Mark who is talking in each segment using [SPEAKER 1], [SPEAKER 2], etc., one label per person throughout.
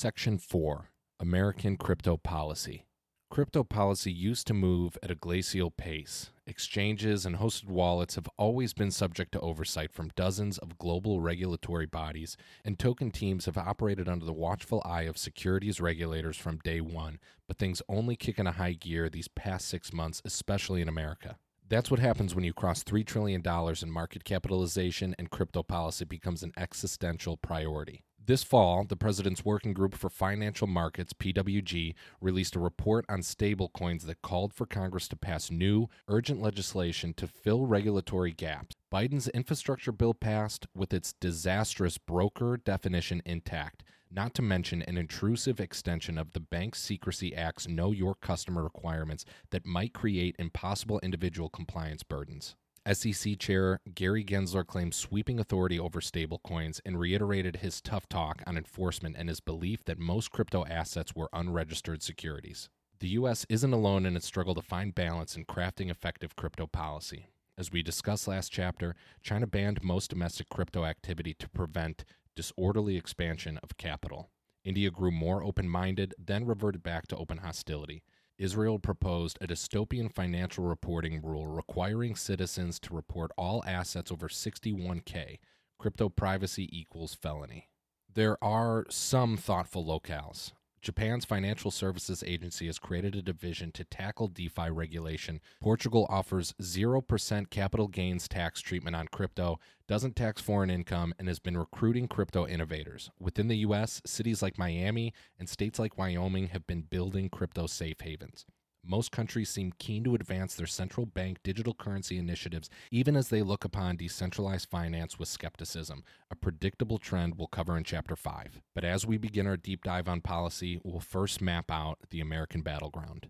[SPEAKER 1] Section 4 American Crypto Policy. Crypto policy used to move at a glacial pace. Exchanges and hosted wallets have always been subject to oversight from dozens of global regulatory bodies, and token teams have operated under the watchful eye of securities regulators from day one. But things only kick into high gear these past six months, especially in America. That's what happens when you cross $3 trillion in market capitalization and crypto policy becomes an existential priority. This fall, the President's Working Group for Financial Markets, PWG, released a report on stablecoins that called for Congress to pass new, urgent legislation to fill regulatory gaps. Biden's infrastructure bill passed with its disastrous broker definition intact, not to mention an intrusive extension of the Bank Secrecy Act's Know Your Customer requirements that might create impossible individual compliance burdens. SEC Chair Gary Gensler claimed sweeping authority over stablecoins and reiterated his tough talk on enforcement and his belief that most crypto assets were unregistered securities. The U.S. isn't alone in its struggle to find balance in crafting effective crypto policy. As we discussed last chapter, China banned most domestic crypto activity to prevent disorderly expansion of capital. India grew more open minded, then reverted back to open hostility. Israel proposed a dystopian financial reporting rule requiring citizens to report all assets over 61K. Crypto privacy equals felony. There are some thoughtful locales. Japan's Financial Services Agency has created a division to tackle DeFi regulation. Portugal offers 0% capital gains tax treatment on crypto, doesn't tax foreign income, and has been recruiting crypto innovators. Within the U.S., cities like Miami and states like Wyoming have been building crypto safe havens. Most countries seem keen to advance their central bank digital currency initiatives, even as they look upon decentralized finance with skepticism, a predictable trend we'll cover in Chapter 5. But as we begin our deep dive on policy, we'll first map out the American battleground.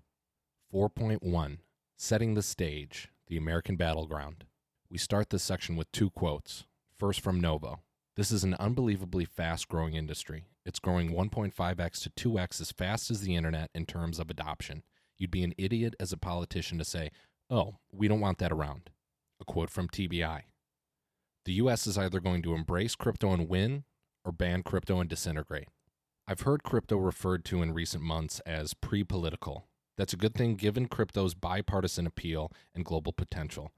[SPEAKER 1] 4.1 Setting the Stage The American Battleground. We start this section with two quotes. First from Novo. This is an unbelievably fast growing industry. It's growing 1.5x to 2x as fast as the internet in terms of adoption. You'd be an idiot as a politician to say, oh, we don't want that around. A quote from TBI The U.S. is either going to embrace crypto and win or ban crypto and disintegrate. I've heard crypto referred to in recent months as pre political. That's a good thing given crypto's bipartisan appeal and global potential.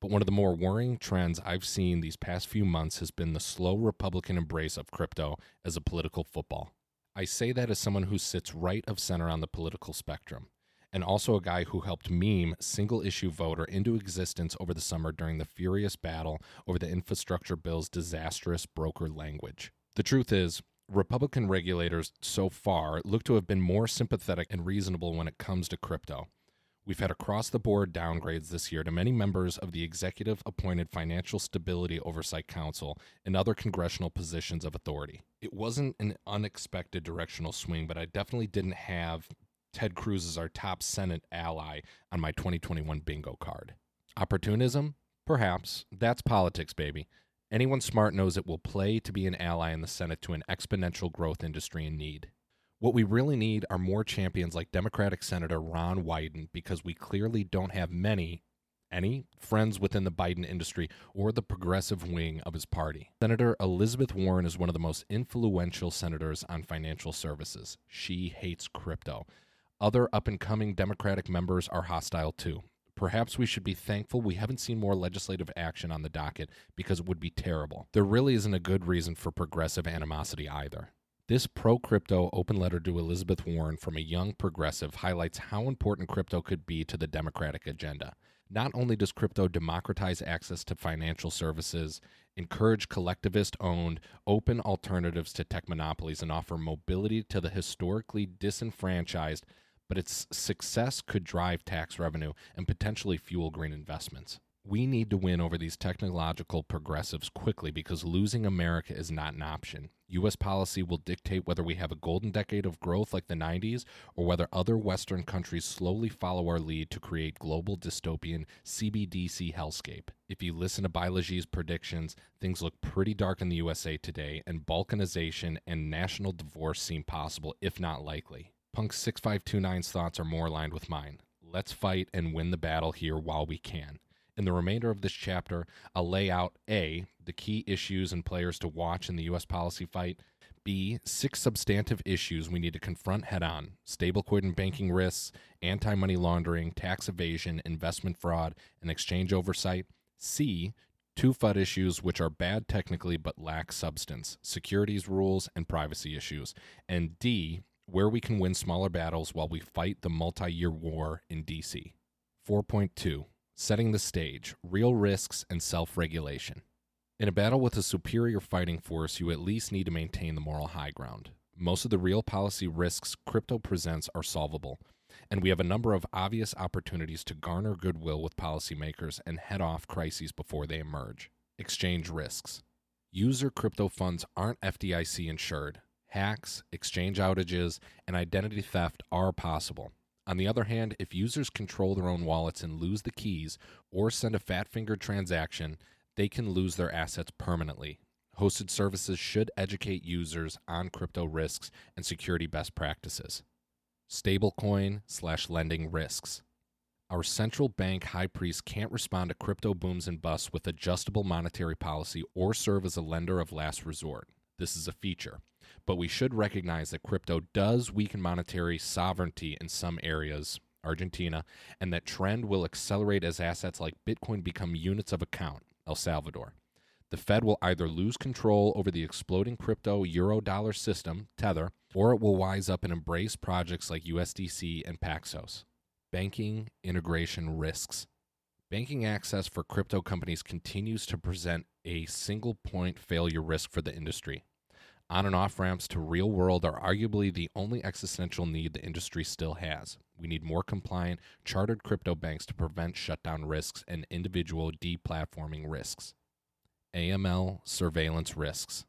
[SPEAKER 1] But one of the more worrying trends I've seen these past few months has been the slow Republican embrace of crypto as a political football. I say that as someone who sits right of center on the political spectrum and also a guy who helped meme single issue voter into existence over the summer during the furious battle over the infrastructure bill's disastrous broker language. The truth is, Republican regulators so far look to have been more sympathetic and reasonable when it comes to crypto. We've had across the board downgrades this year to many members of the executive appointed Financial Stability Oversight Council and other congressional positions of authority. It wasn't an unexpected directional swing, but I definitely didn't have Ted Cruz is our top Senate ally on my 2021 bingo card. Opportunism? Perhaps. That's politics, baby. Anyone smart knows it will play to be an ally in the Senate to an exponential growth industry in need. What we really need are more champions like Democratic Senator Ron Wyden because we clearly don't have many, any, friends within the Biden industry or the progressive wing of his party. Senator Elizabeth Warren is one of the most influential senators on financial services. She hates crypto. Other up and coming Democratic members are hostile too. Perhaps we should be thankful we haven't seen more legislative action on the docket because it would be terrible. There really isn't a good reason for progressive animosity either. This pro crypto open letter to Elizabeth Warren from a young progressive highlights how important crypto could be to the Democratic agenda. Not only does crypto democratize access to financial services, encourage collectivist owned, open alternatives to tech monopolies, and offer mobility to the historically disenfranchised but its success could drive tax revenue and potentially fuel green investments. We need to win over these technological progressives quickly because losing America is not an option. U.S. policy will dictate whether we have a golden decade of growth like the 90s or whether other Western countries slowly follow our lead to create global dystopian CBDC hellscape. If you listen to Balaji's predictions, things look pretty dark in the USA today, and balkanization and national divorce seem possible, if not likely. Punk 6529's thoughts are more aligned with mine. Let's fight and win the battle here while we can. In the remainder of this chapter, I'll lay out A, the key issues and players to watch in the U.S. policy fight, B. Six substantive issues we need to confront head on stablecoin and banking risks, anti money laundering, tax evasion, investment fraud, and exchange oversight. C. Two FUD issues which are bad technically but lack substance securities rules and privacy issues. And D. Where we can win smaller battles while we fight the multi year war in DC. 4.2 Setting the stage, real risks, and self regulation. In a battle with a superior fighting force, you at least need to maintain the moral high ground. Most of the real policy risks crypto presents are solvable, and we have a number of obvious opportunities to garner goodwill with policymakers and head off crises before they emerge. Exchange risks. User crypto funds aren't FDIC insured. Hacks, exchange outages, and identity theft are possible. On the other hand, if users control their own wallets and lose the keys or send a fat fingered transaction, they can lose their assets permanently. Hosted services should educate users on crypto risks and security best practices. Stablecoin slash lending risks. Our central bank high priest can't respond to crypto booms and busts with adjustable monetary policy or serve as a lender of last resort. This is a feature. But we should recognize that crypto does weaken monetary sovereignty in some areas, Argentina, and that trend will accelerate as assets like Bitcoin become units of account. El Salvador. The Fed will either lose control over the exploding crypto euro dollar system, Tether, or it will wise up and embrace projects like USDC and Paxos. Banking integration risks. Banking access for crypto companies continues to present a single point failure risk for the industry. On and off ramps to real world are arguably the only existential need the industry still has. We need more compliant, chartered crypto banks to prevent shutdown risks and individual deplatforming risks. AML surveillance risks.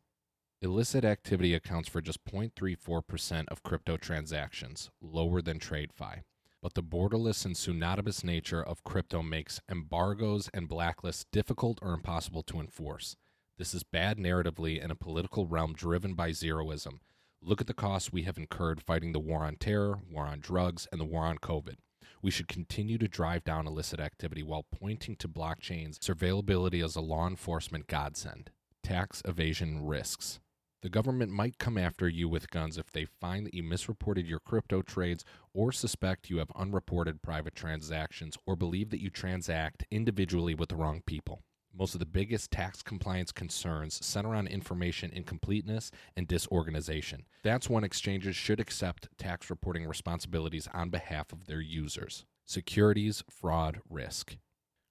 [SPEAKER 1] Illicit activity accounts for just 0.34% of crypto transactions, lower than TradFi. But the borderless and pseudonymous nature of crypto makes embargoes and blacklists difficult or impossible to enforce. This is bad narratively in a political realm driven by zeroism. Look at the costs we have incurred fighting the war on terror, war on drugs, and the war on COVID. We should continue to drive down illicit activity while pointing to blockchain's surveillability as a law enforcement godsend. Tax evasion risks. The government might come after you with guns if they find that you misreported your crypto trades or suspect you have unreported private transactions or believe that you transact individually with the wrong people. Most of the biggest tax compliance concerns center on information incompleteness and disorganization. That's when exchanges should accept tax reporting responsibilities on behalf of their users. Securities fraud risk.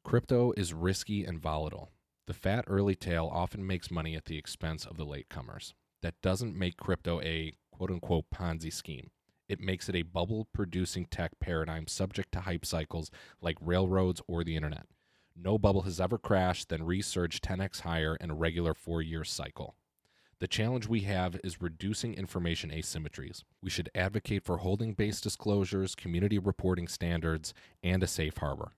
[SPEAKER 1] Crypto is risky and volatile. The fat early tail often makes money at the expense of the latecomers. That doesn't make crypto a quote unquote Ponzi scheme. It makes it a bubble producing tech paradigm subject to hype cycles like railroads or the internet. No bubble has ever crashed, then resurged 10x higher in a regular four year cycle. The challenge we have is reducing information asymmetries. We should advocate for holding based disclosures, community reporting standards, and a safe harbor.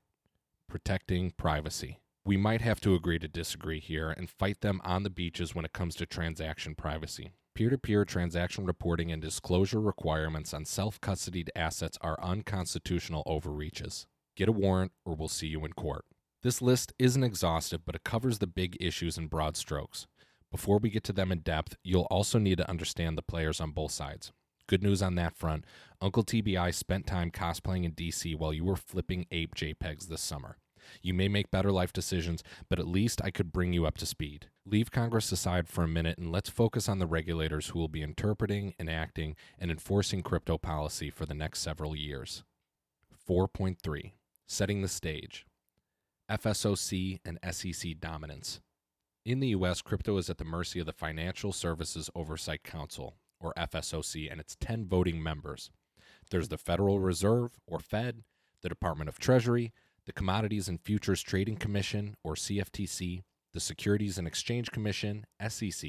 [SPEAKER 1] Protecting privacy. We might have to agree to disagree here and fight them on the beaches when it comes to transaction privacy. Peer to peer transaction reporting and disclosure requirements on self custodied assets are unconstitutional overreaches. Get a warrant or we'll see you in court. This list isn't exhaustive, but it covers the big issues in broad strokes. Before we get to them in depth, you'll also need to understand the players on both sides. Good news on that front Uncle TBI spent time cosplaying in DC while you were flipping ape JPEGs this summer. You may make better life decisions, but at least I could bring you up to speed. Leave Congress aside for a minute and let's focus on the regulators who will be interpreting, enacting, and enforcing crypto policy for the next several years. 4.3 Setting the Stage FSOC and SEC dominance. In the U.S., crypto is at the mercy of the Financial Services Oversight Council, or FSOC, and its 10 voting members. There's the Federal Reserve, or Fed, the Department of Treasury, the Commodities and Futures Trading Commission, or CFTC, the Securities and Exchange Commission, SEC,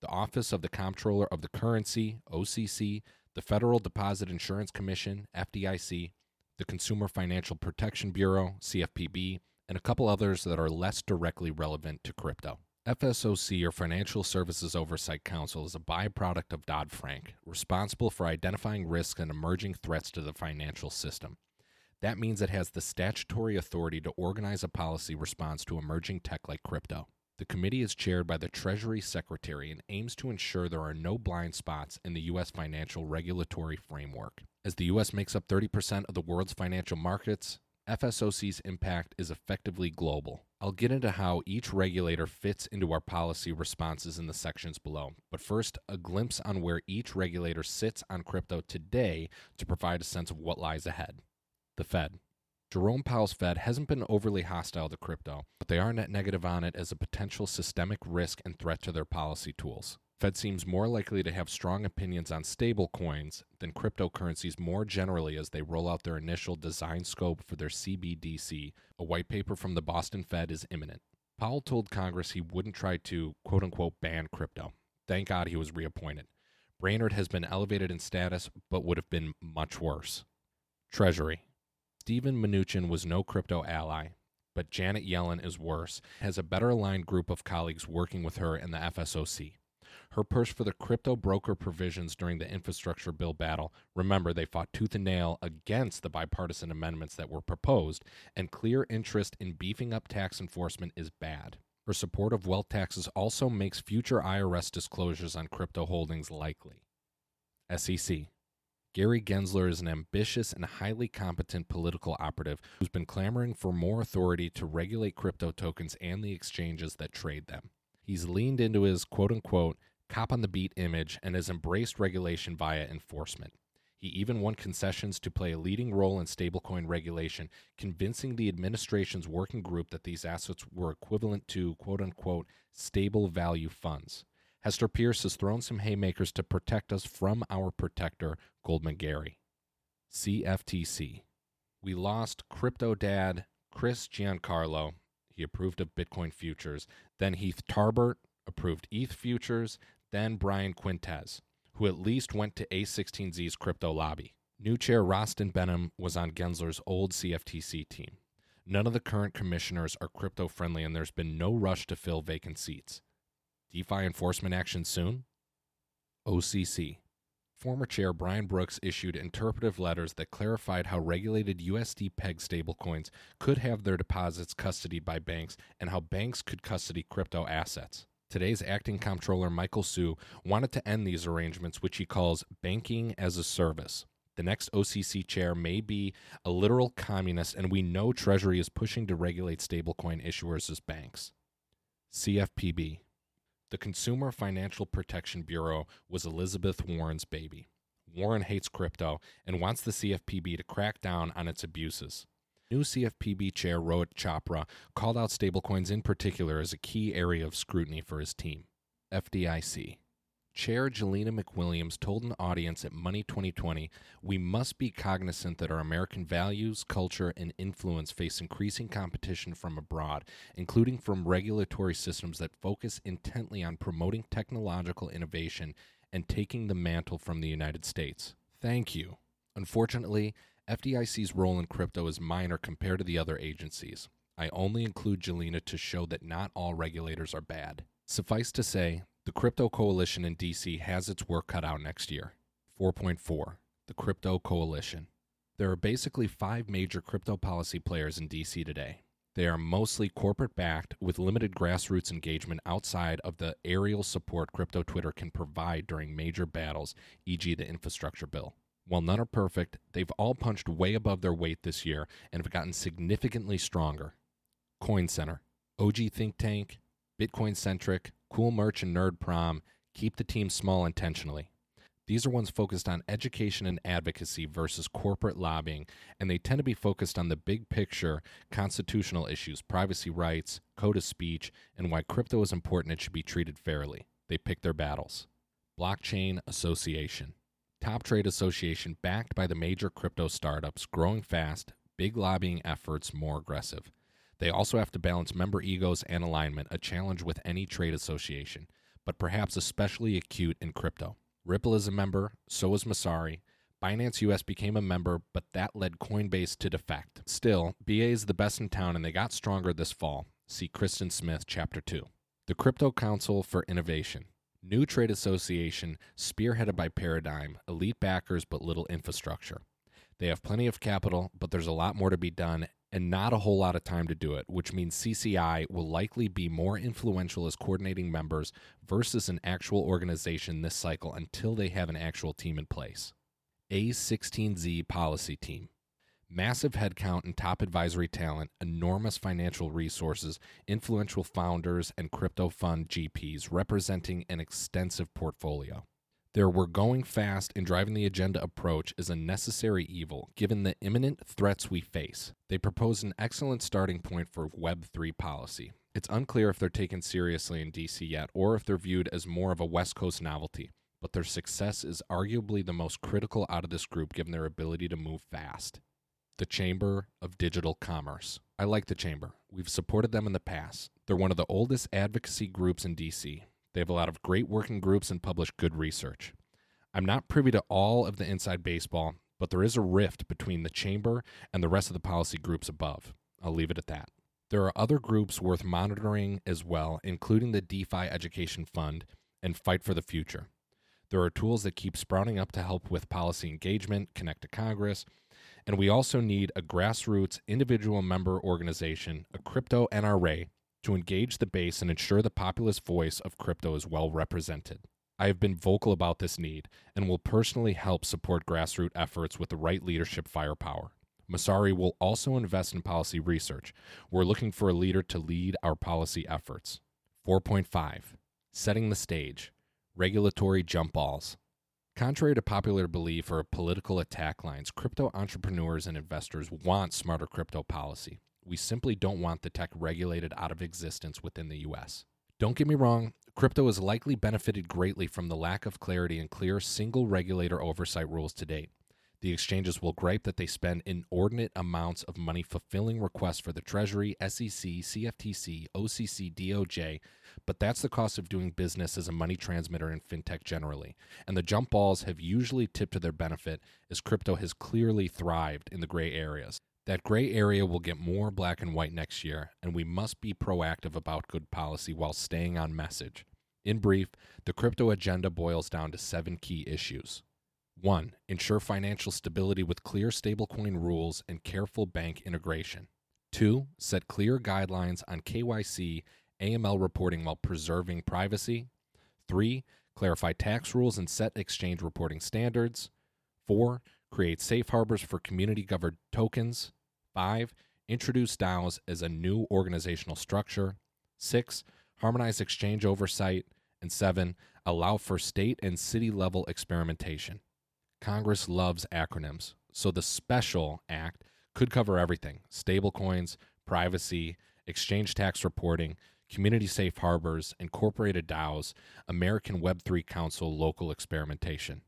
[SPEAKER 1] the Office of the Comptroller of the Currency, OCC, the Federal Deposit Insurance Commission, FDIC, the Consumer Financial Protection Bureau, CFPB, and a couple others that are less directly relevant to crypto. FSOC, or Financial Services Oversight Council, is a byproduct of Dodd Frank, responsible for identifying risks and emerging threats to the financial system. That means it has the statutory authority to organize a policy response to emerging tech like crypto. The committee is chaired by the Treasury Secretary and aims to ensure there are no blind spots in the U.S. financial regulatory framework. As the U.S. makes up 30% of the world's financial markets, FSOC's impact is effectively global. I'll get into how each regulator fits into our policy responses in the sections below. But first, a glimpse on where each regulator sits on crypto today to provide a sense of what lies ahead. The Fed. Jerome Powell's Fed hasn't been overly hostile to crypto, but they are net negative on it as a potential systemic risk and threat to their policy tools. Fed seems more likely to have strong opinions on stablecoins than cryptocurrencies more generally as they roll out their initial design scope for their CBDC. A white paper from the Boston Fed is imminent. Powell told Congress he wouldn't try to quote unquote ban crypto. Thank God he was reappointed. Brainard has been elevated in status, but would have been much worse. Treasury. Steven Mnuchin was no crypto ally, but Janet Yellen is worse, has a better aligned group of colleagues working with her in the FSOC. Her push for the crypto broker provisions during the infrastructure bill battle, remember, they fought tooth and nail against the bipartisan amendments that were proposed, and clear interest in beefing up tax enforcement is bad. Her support of wealth taxes also makes future IRS disclosures on crypto holdings likely. SEC. Gary Gensler is an ambitious and highly competent political operative who's been clamoring for more authority to regulate crypto tokens and the exchanges that trade them. He's leaned into his quote unquote cop on the beat image and has embraced regulation via enforcement. He even won concessions to play a leading role in stablecoin regulation, convincing the administration's working group that these assets were equivalent to quote unquote stable value funds. Hester Peirce has thrown some haymakers to protect us from our protector, Goldman Gary. CFTC. We lost crypto dad Chris Giancarlo. He approved of Bitcoin futures. Then Heath Tarbert approved ETH futures. Then Brian Quintenz, who at least went to A16Z's crypto lobby. New chair Rostin Behnam was on Gensler's old CFTC team. None of the current commissioners are crypto friendly, and there's been no rush to fill vacant seats. DeFi enforcement action soon? OCC. Former Chair Brian Brooks issued interpretive letters that clarified how regulated USD peg stablecoins could have their deposits custodied by banks and how banks could custody crypto assets. Today's acting comptroller Michael Hsu wanted to end these arrangements, which he calls banking as a service. The next OCC chair may be a literal communist, and we know Treasury is pushing to regulate stablecoin issuers as banks. CFPB. The Consumer Financial Protection Bureau was Elizabeth Warren's baby. Warren hates crypto and wants the CFPB to crack down on its abuses. New CFPB chair Rohit Chopra called out stablecoins in particular as a key area of scrutiny for his team. FDIC. Chair Jelena McWilliams told an audience at Money 2020 We must be cognizant that our American values, culture, and influence face increasing competition from abroad, including from regulatory systems that focus intently on promoting technological innovation and taking the mantle from the United States. Thank you. Unfortunately, FDIC's role in crypto is minor compared to the other agencies. I only include Jelena to show that not all regulators are bad. Suffice to say, the Crypto Coalition in DC has its work cut out next year. 4.4 The Crypto Coalition. There are basically five major crypto policy players in DC today. They are mostly corporate backed with limited grassroots engagement outside of the aerial support crypto Twitter can provide during major battles, e.g., the infrastructure bill. While none are perfect, they've all punched way above their weight this year and have gotten significantly stronger. Coin Center, OG Think Tank, Bitcoin Centric, Cool Merch, and Nerd Prom keep the team small intentionally. These are ones focused on education and advocacy versus corporate lobbying, and they tend to be focused on the big picture constitutional issues, privacy rights, code of speech, and why crypto is important and should be treated fairly. They pick their battles. Blockchain Association. Top Trade Association backed by the major crypto startups, growing fast, big lobbying efforts more aggressive. They also have to balance member egos and alignment, a challenge with any trade association, but perhaps especially acute in crypto. Ripple is a member, so is Messari. Binance US became a member, but that led Coinbase to defect. Still, BA is the best in town and they got stronger this fall. See Kristin Smith, Chapter 2. The Crypto Council for Innovation. New trade association spearheaded by Paradigm, elite backers but little infrastructure. They have plenty of capital, but there's a lot more to be done and not a whole lot of time to do it, which means CCI will likely be more influential as coordinating members versus an actual organization this cycle until they have an actual team in place. A16Z Policy Team. Massive headcount and top advisory talent, enormous financial resources, influential founders, and crypto fund GPs representing an extensive portfolio. Their we're going fast and driving the agenda approach is a necessary evil given the imminent threats we face. They propose an excellent starting point for Web3 policy. It's unclear if they're taken seriously in DC yet or if they're viewed as more of a West Coast novelty, but their success is arguably the most critical out of this group given their ability to move fast. The Chamber of Digital Commerce. I like the Chamber. We've supported them in the past. They're one of the oldest advocacy groups in DC. They have a lot of great working groups and publish good research. I'm not privy to all of the inside baseball, but there is a rift between the chamber and the rest of the policy groups above. I'll leave it at that. There are other groups worth monitoring as well, including the DeFi Education Fund and Fight for the Future. There are tools that keep sprouting up to help with policy engagement, connect to Congress, and we also need a grassroots individual member organization, a crypto NRA, to engage the base and ensure the populist voice of crypto is well represented. I have been vocal about this need and will personally help support grassroots efforts with the right leadership firepower. Messari will also invest in policy research. We're looking for a leader to lead our policy efforts. 4.5 Setting the stage Regulatory jump balls. Contrary to popular belief or political attack lines, crypto entrepreneurs and investors want smarter crypto policy. We simply don't want the tech regulated out of existence within the US. Don't get me wrong, crypto has likely benefited greatly from the lack of clarity and clear single regulator oversight rules to date. The exchanges will gripe that they spend inordinate amounts of money fulfilling requests for the Treasury, SEC, CFTC, OCC, DOJ, but that's the cost of doing business as a money transmitter in fintech generally. And the jump balls have usually tipped to their benefit as crypto has clearly thrived in the gray areas. That gray area will get more black and white next year, and we must be proactive about good policy while staying on message. In brief, the crypto agenda boils down to seven key issues. 1. Ensure financial stability with clear stablecoin rules and careful bank integration. 2. Set clear guidelines on KYC, AML reporting while preserving privacy. 3. Clarify tax rules and set exchange reporting standards. 4. Create safe harbors for community governed tokens. Five, introduce DAOs as a new organizational structure. Six, harmonize exchange oversight. And seven, allow for state and city level experimentation. Congress loves acronyms, so the Special Act could cover everything stablecoins, privacy, exchange tax reporting, community safe harbors, incorporated DAOs, American Web3 Council local experimentation.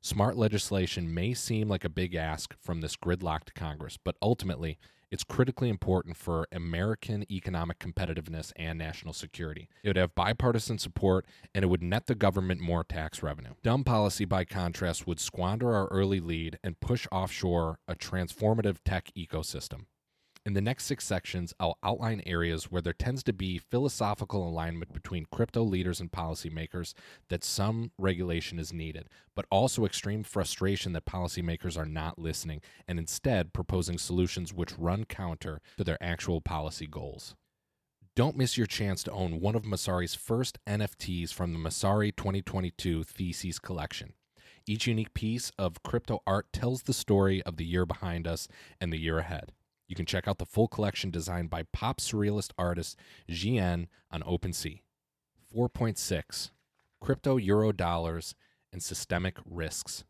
[SPEAKER 1] Smart legislation may seem like a big ask from this gridlocked Congress, but ultimately, it's critically important for American economic competitiveness and national security. It would have bipartisan support and it would net the government more tax revenue. Dumb policy, by contrast, would squander our early lead and push offshore a transformative tech ecosystem. In the next six sections, I'll outline areas where there tends to be philosophical alignment between crypto leaders and policymakers that some regulation is needed, but also extreme frustration that policymakers are not listening and instead proposing solutions which run counter to their actual policy goals. Don't miss your chance to own one of Messari's first NFTs from the Masari 2022 Theses collection. Each unique piece of crypto art tells the story of the year behind us and the year ahead. You can check out the full collection designed by pop surrealist artist GN on OpenSea. 4.6 Crypto Euro Dollars and Systemic Risks.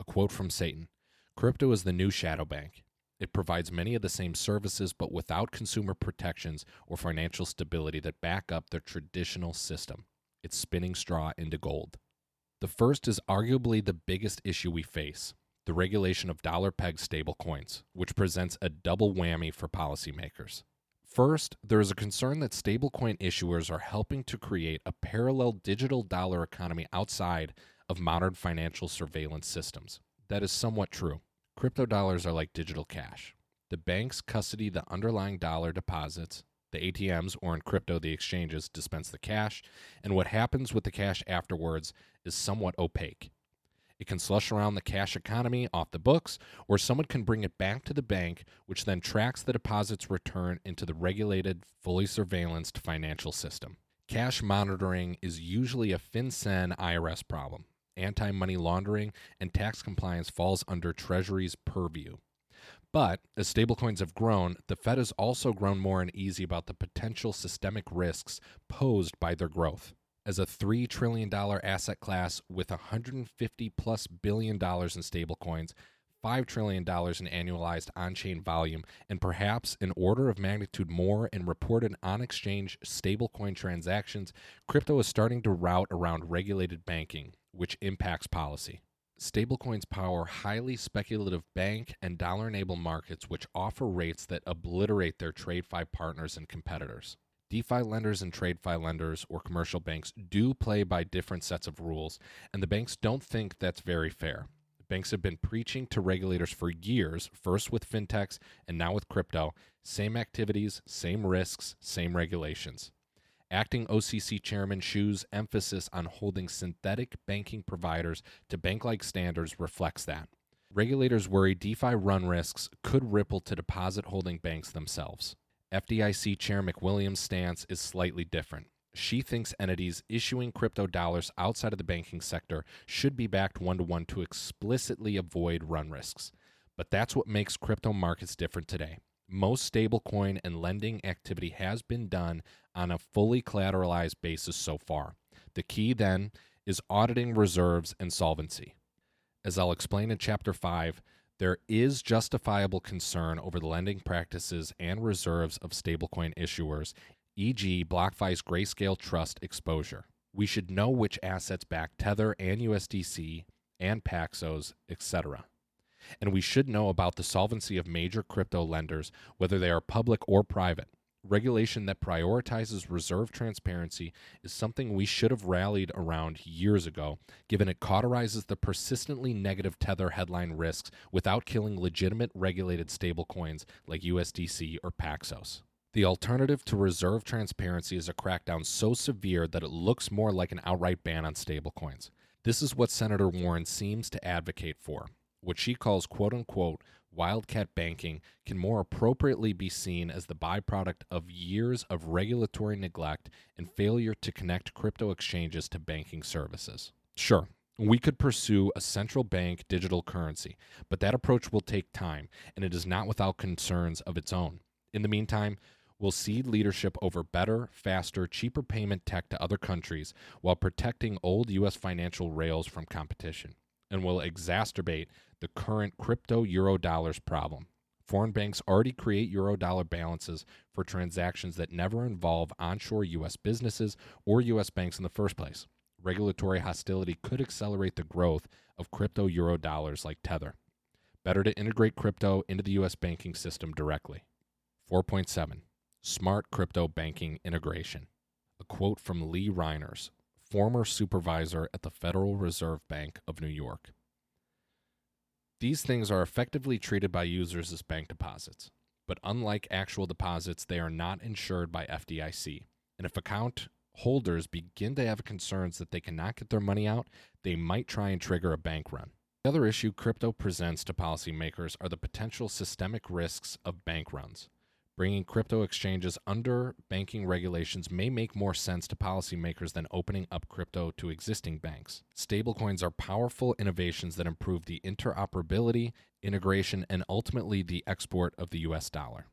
[SPEAKER 1] A quote from Satan Crypto is the new shadow bank. It provides many of the same services, but without consumer protections or financial stability that back up the traditional system. It's spinning straw into gold. The first is arguably the biggest issue we face the regulation of dollar peg stablecoins, which presents a double whammy for policymakers. First, there is a concern that stablecoin issuers are helping to create a parallel digital dollar economy outside of modern financial surveillance systems. That is somewhat true. Crypto dollars are like digital cash. The banks custody the underlying dollar deposits, the ATMs, or in crypto, the exchanges, dispense the cash, and what happens with the cash afterwards is somewhat opaque. It can slush around the cash economy off the books, or someone can bring it back to the bank, which then tracks the deposit's return into the regulated, fully surveillanced financial system. Cash monitoring is usually a FinCEN IRS problem. Anti money laundering and tax compliance falls under Treasury's purview. But as stablecoins have grown, the Fed has also grown more uneasy about the potential systemic risks posed by their growth as a $3 trillion asset class with 150 plus billion dollars in stablecoins, $5 trillion in annualized on chain volume, and perhaps an order of magnitude more in reported on exchange stablecoin transactions, crypto is starting to route around regulated banking, which impacts policy. Stablecoins power highly speculative bank and dollar enabled markets, which offer rates that obliterate their TradFi partners and competitors. DeFi lenders and TradFi lenders or commercial banks do play by different sets of rules, and the banks don't think that's very fair. Banks have been preaching to regulators for years, first with fintechs and now with crypto same activities, same risks, same regulations. Acting OCC Chairman Hsu's emphasis on holding synthetic banking providers to bank like standards reflects that. Regulators worry DeFi run risks could ripple to deposit holding banks themselves. FDIC Chair McWilliams' stance is slightly different. She thinks entities issuing crypto dollars outside of the banking sector should be backed one to one to explicitly avoid run risks. But that's what makes crypto markets different today. Most stablecoin and lending activity has been done on a fully collateralized basis so far. The key then is auditing reserves and solvency. As I'll explain in Chapter 5, there is justifiable concern over the lending practices and reserves of stablecoin issuers, e.g., BlockFi's Grayscale Trust exposure. We should know which assets back Tether and USDC and Paxos, etc. And we should know about the solvency of major crypto lenders, whether they are public or private. Regulation that prioritizes reserve transparency is something we should have rallied around years ago, given it cauterizes the persistently negative Tether headline risks without killing legitimate regulated stablecoins like USDC or Paxos. The alternative to reserve transparency is a crackdown so severe that it looks more like an outright ban on stablecoins. This is what Senator Warren seems to advocate for, what she calls quote unquote wildcat banking can more appropriately be seen as the byproduct of years of regulatory neglect and failure to connect crypto exchanges to banking services. Sure, we could pursue a central bank digital currency, but that approach will take time, and it is not without concerns of its own. In the meantime, we'll cede leadership over better, faster, cheaper payment tech to other countries while protecting old U.S. financial rails from competition, and will exacerbate the current crypto euro dollars problem. Foreign banks already create euro dollar balances for transactions that never involve onshore U.S. businesses or U.S. banks in the first place. Regulatory hostility could accelerate the growth of crypto euro dollars like Tether. Better to integrate crypto into the U.S. banking system directly. 4.7 Smart Crypto Banking Integration. A quote from Lee Reiners, former supervisor at the Federal Reserve Bank of New York. These things are effectively treated by users as bank deposits, but unlike actual deposits, they are not insured by FDIC. And if account holders begin to have concerns that they cannot get their money out, they might try and trigger a bank run. The other issue crypto presents to policymakers are the potential systemic risks of bank runs. Bringing crypto exchanges under banking regulations may make more sense to policymakers than opening up crypto to existing banks. Stablecoins are powerful innovations that improve the interoperability, integration, and ultimately the export of the US dollar.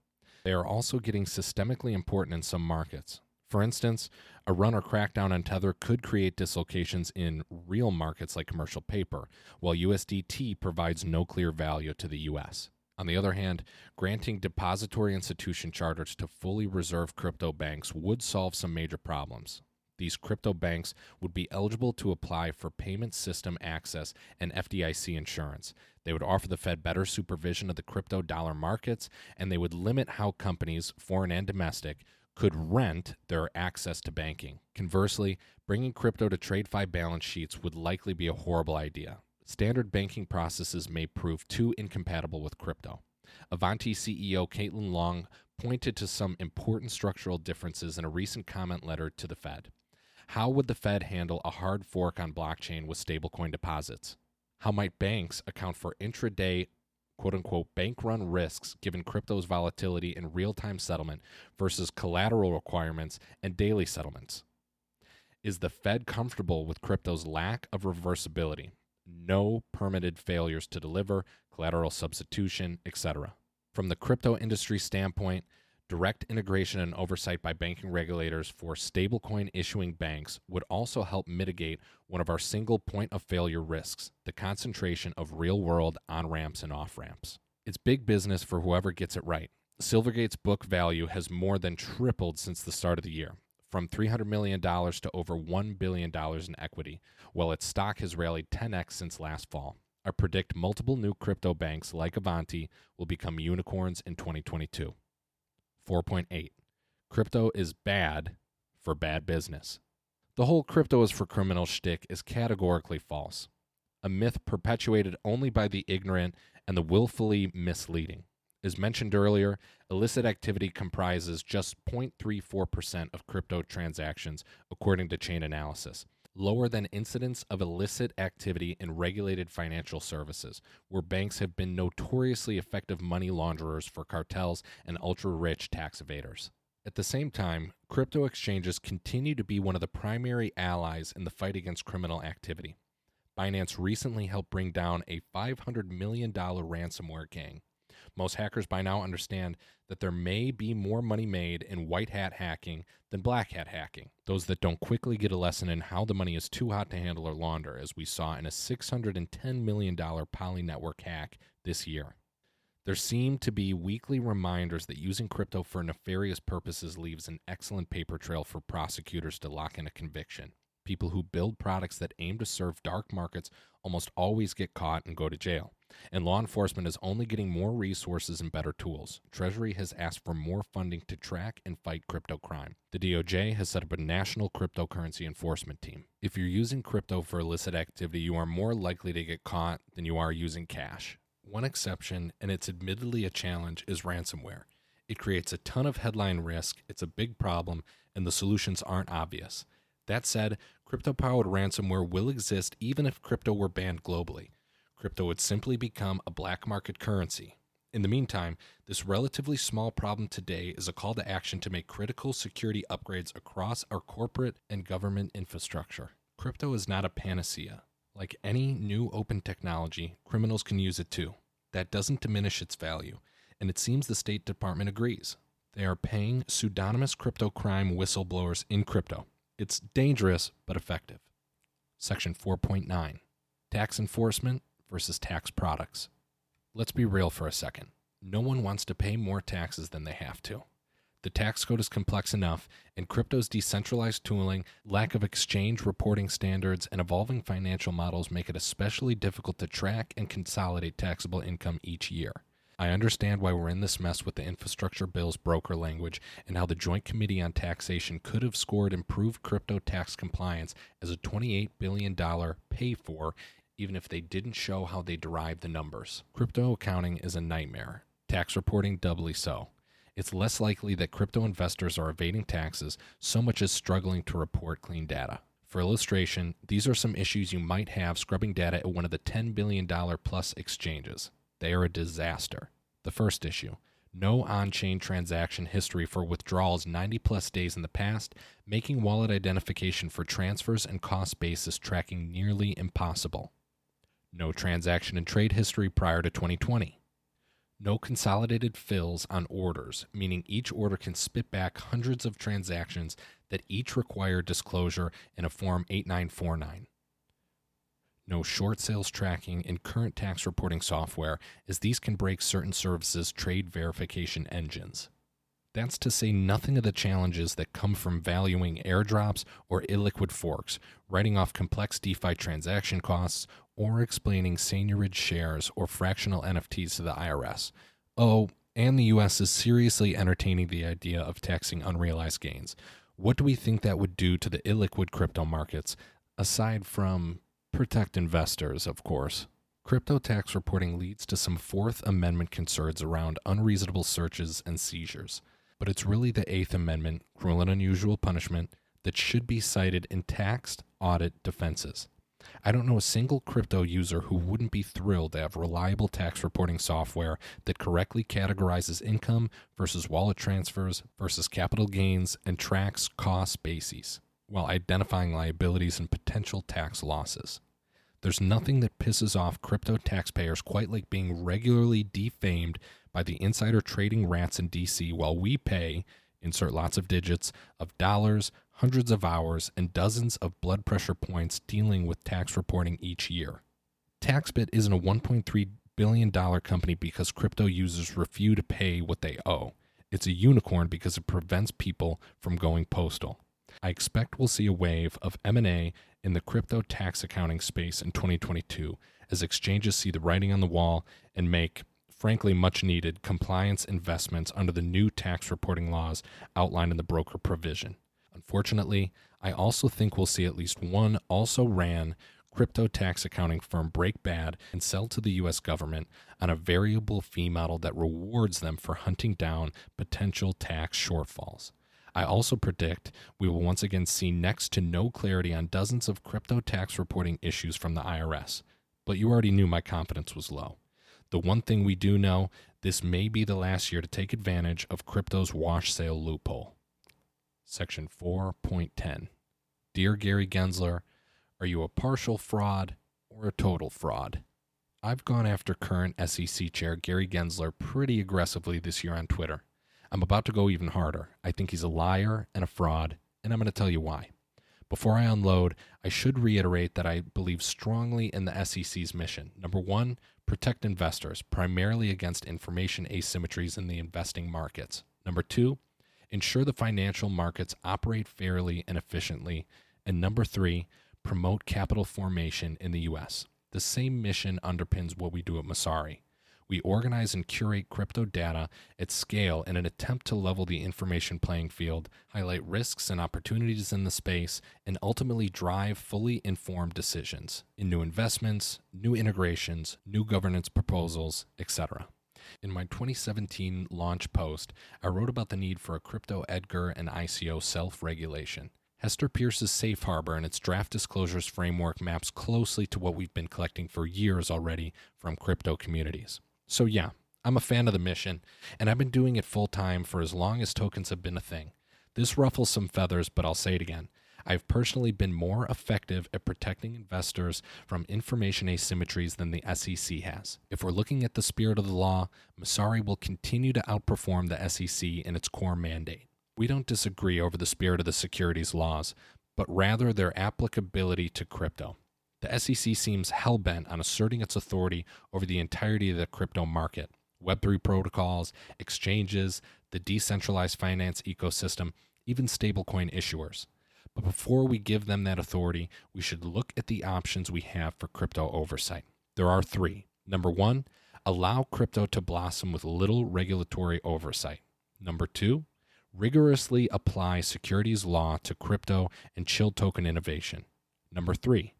[SPEAKER 1] They are also getting systemically important in some markets. For instance, a run or crackdown on Tether could create dislocations in real markets like commercial paper, while USDT provides no clear value to the US. On the other hand, granting depository institution charters to fully reserve crypto banks would solve some major problems. These crypto banks would be eligible to apply for payment system access and FDIC insurance. They would offer the Fed better supervision of the crypto dollar markets, and they would limit how companies, foreign and domestic, could rent their access to banking. Conversely, bringing crypto to TradFi balance sheets would likely be a horrible idea standard banking processes may prove too incompatible with crypto. Avanti CEO Caitlin Long pointed to some important structural differences in a recent comment letter to the Fed. How would the Fed handle a hard fork on blockchain with stablecoin deposits? How might banks account for intraday quote unquote bank run risks given crypto's volatility in real time settlement versus collateral requirements and daily settlements? Is the Fed comfortable with crypto's lack of reversibility? No permitted failures to deliver, collateral substitution, etc. From the crypto industry standpoint, direct integration and oversight by banking regulators for stablecoin issuing banks would also help mitigate one of our single point of failure risks the concentration of real world on ramps and off ramps. It's big business for whoever gets it right. Silvergate's book value has more than tripled since the start of the year from $300 million to over $1 billion in equity, while its stock has rallied 10x since last fall. I predict multiple new crypto banks like Avanti will become unicorns in 2022. 4.8 Crypto is bad for bad business. The whole crypto is for criminals shtick is categorically false, a myth perpetuated only by the ignorant and the willfully misleading. As mentioned earlier, illicit activity comprises just 0.34% of crypto transactions, according to Chainalysis, lower than incidence of illicit activity in regulated financial services, where banks have been notoriously effective money launderers for cartels and ultra rich tax evaders. At the same time, crypto exchanges continue to be one of the primary allies in the fight against criminal activity. Binance recently helped bring down a $500 million ransomware gang. Most hackers by now understand that there may be more money made in white hat hacking than black hat hacking. Those that don't quickly get a lesson in how the money is too hot to handle or launder, as we saw in a $610 million Poly Network hack this year. There seem to be weekly reminders that using crypto for nefarious purposes leaves an excellent paper trail for prosecutors to lock in a conviction. People who build products that aim to serve dark markets almost always get caught and go to jail. And law enforcement is only getting more resources and better tools. Treasury has asked for more funding to track and fight crypto crime. The DOJ has set up a national cryptocurrency enforcement team. If you're using crypto for illicit activity, you are more likely to get caught than you are using cash. One exception, and it's admittedly a challenge, is ransomware. It creates a ton of headline risk, it's a big problem, and the solutions aren't obvious. That said, crypto powered ransomware will exist even if crypto were banned globally. Crypto would simply become a black market currency. In the meantime, this relatively small problem today is a call to action to make critical security upgrades across our corporate and government infrastructure. Crypto is not a panacea. Like any new open technology, criminals can use it too. That doesn't diminish its value, and it seems the State Department agrees. They are paying pseudonymous crypto crime whistleblowers in crypto. It's dangerous but effective. Section 4.9 Tax Enforcement versus Tax Products. Let's be real for a second. No one wants to pay more taxes than they have to. The tax code is complex enough, and crypto's decentralized tooling, lack of exchange reporting standards, and evolving financial models make it especially difficult to track and consolidate taxable income each year. I understand why we're in this mess with the infrastructure bill's broker language and how the Joint Committee on Taxation could have scored improved crypto tax compliance as a $28 billion pay for, even if they didn't show how they derived the numbers. Crypto accounting is a nightmare, tax reporting doubly so. It's less likely that crypto investors are evading taxes so much as struggling to report clean data. For illustration, these are some issues you might have scrubbing data at one of the $10 billion plus exchanges. They are a disaster. The first issue no on chain transaction history for withdrawals 90 plus days in the past, making wallet identification for transfers and cost basis tracking nearly impossible. No transaction and trade history prior to 2020. No consolidated fills on orders, meaning each order can spit back hundreds of transactions that each require disclosure in a Form 8949 no short sales tracking in current tax reporting software, as these can break certain services' trade verification engines. That's to say nothing of the challenges that come from valuing airdrops or illiquid forks, writing off complex DeFi transaction costs, or explaining seigniorage shares or fractional NFTs to the IRS. Oh, and the US is seriously entertaining the idea of taxing unrealized gains. What do we think that would do to the illiquid crypto markets, aside from protect investors, of course. Crypto tax reporting leads to some Fourth Amendment concerns around unreasonable searches and seizures, but it's really the Eighth Amendment, cruel and unusual punishment, that should be cited in taxed audit defenses. I don't know a single crypto user who wouldn't be thrilled to have reliable tax reporting software that correctly categorizes income versus wallet transfers versus capital gains and tracks cost bases while identifying liabilities and potential tax losses. There's nothing that pisses off crypto taxpayers quite like being regularly defamed by the insider trading rats in DC while we pay, insert lots of digits, of dollars, hundreds of hours, and dozens of blood pressure points dealing with tax reporting each year. TaxBit isn't a $1.3 billion company because crypto users refuse to pay what they owe. It's a unicorn because it prevents people from going postal. I expect we'll see a wave of M&A in the crypto tax accounting space in 2022 as exchanges see the writing on the wall and make frankly much needed compliance investments under the new tax reporting laws outlined in the broker provision. Unfortunately, I also think we'll see at least one also ran crypto tax accounting firm break bad and sell to the US government on a variable fee model that rewards them for hunting down potential tax shortfalls. I also predict we will once again see next to no clarity on dozens of crypto tax reporting issues from the IRS. But you already knew my confidence was low. The one thing we do know this may be the last year to take advantage of crypto's wash sale loophole. Section 4.10 Dear Gary Gensler, are you a partial fraud or a total fraud? I've gone after current SEC Chair Gary Gensler pretty aggressively this year on Twitter. I'm about to go even harder. I think he's a liar and a fraud, and I'm going to tell you why. Before I unload, I should reiterate that I believe strongly in the SEC's mission. Number one, protect investors, primarily against information asymmetries in the investing markets. Number two, ensure the financial markets operate fairly and efficiently. And number three, promote capital formation in the U.S. The same mission underpins what we do at Messari. We organize and curate crypto data at scale in an attempt to level the information playing field, highlight risks and opportunities in the space, and ultimately drive fully informed decisions in new investments, new integrations, new governance proposals, etc. In my 2017 launch post, I wrote about the need for a crypto Edgar and ICO self regulation. Hester Peirce's Safe Harbor and its draft disclosures framework maps closely to what we've been collecting for years already from crypto communities. So, yeah, I'm a fan of the mission, and I've been doing it full time for as long as tokens have been a thing. This ruffles some feathers, but I'll say it again. I've personally been more effective at protecting investors from information asymmetries than the SEC has. If we're looking at the spirit of the law, Messari will continue to outperform the SEC in its core mandate. We don't disagree over the spirit of the securities laws, but rather their applicability to crypto. The SEC seems hell bent on asserting its authority over the entirety of the crypto market. Web3 protocols, exchanges, the decentralized finance ecosystem, even stablecoin issuers. But before we give them that authority, we should look at the options we have for crypto oversight. There are three. Number one, allow crypto to blossom with little regulatory oversight. Number two, rigorously apply securities law to crypto and chill token innovation. Number three,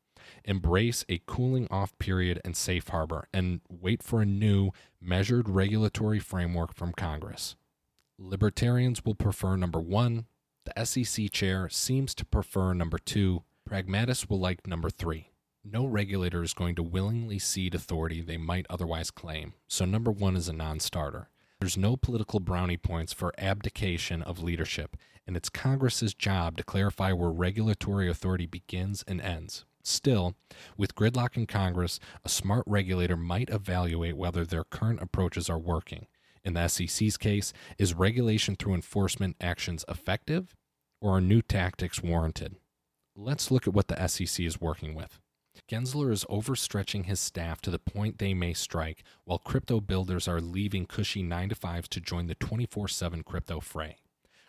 [SPEAKER 1] embrace a cooling off period and safe harbor, and wait for a new, measured regulatory framework from Congress. Libertarians will prefer number one. The SEC chair seems to prefer number two. Pragmatists will like number three. No regulator is going to willingly cede authority they might otherwise claim, so number one is a non starter. There's no political brownie points for abdication of leadership, and it's Congress's job to clarify where regulatory authority begins and ends. Still, with gridlock in Congress, a smart regulator might evaluate whether their current approaches are working. In the SEC's case, is regulation through enforcement actions effective or are new tactics warranted? Let's look at what the SEC is working with. Gensler is overstretching his staff to the point they may strike, while crypto builders are leaving cushy 9 to 5s to join the 24 7 crypto fray.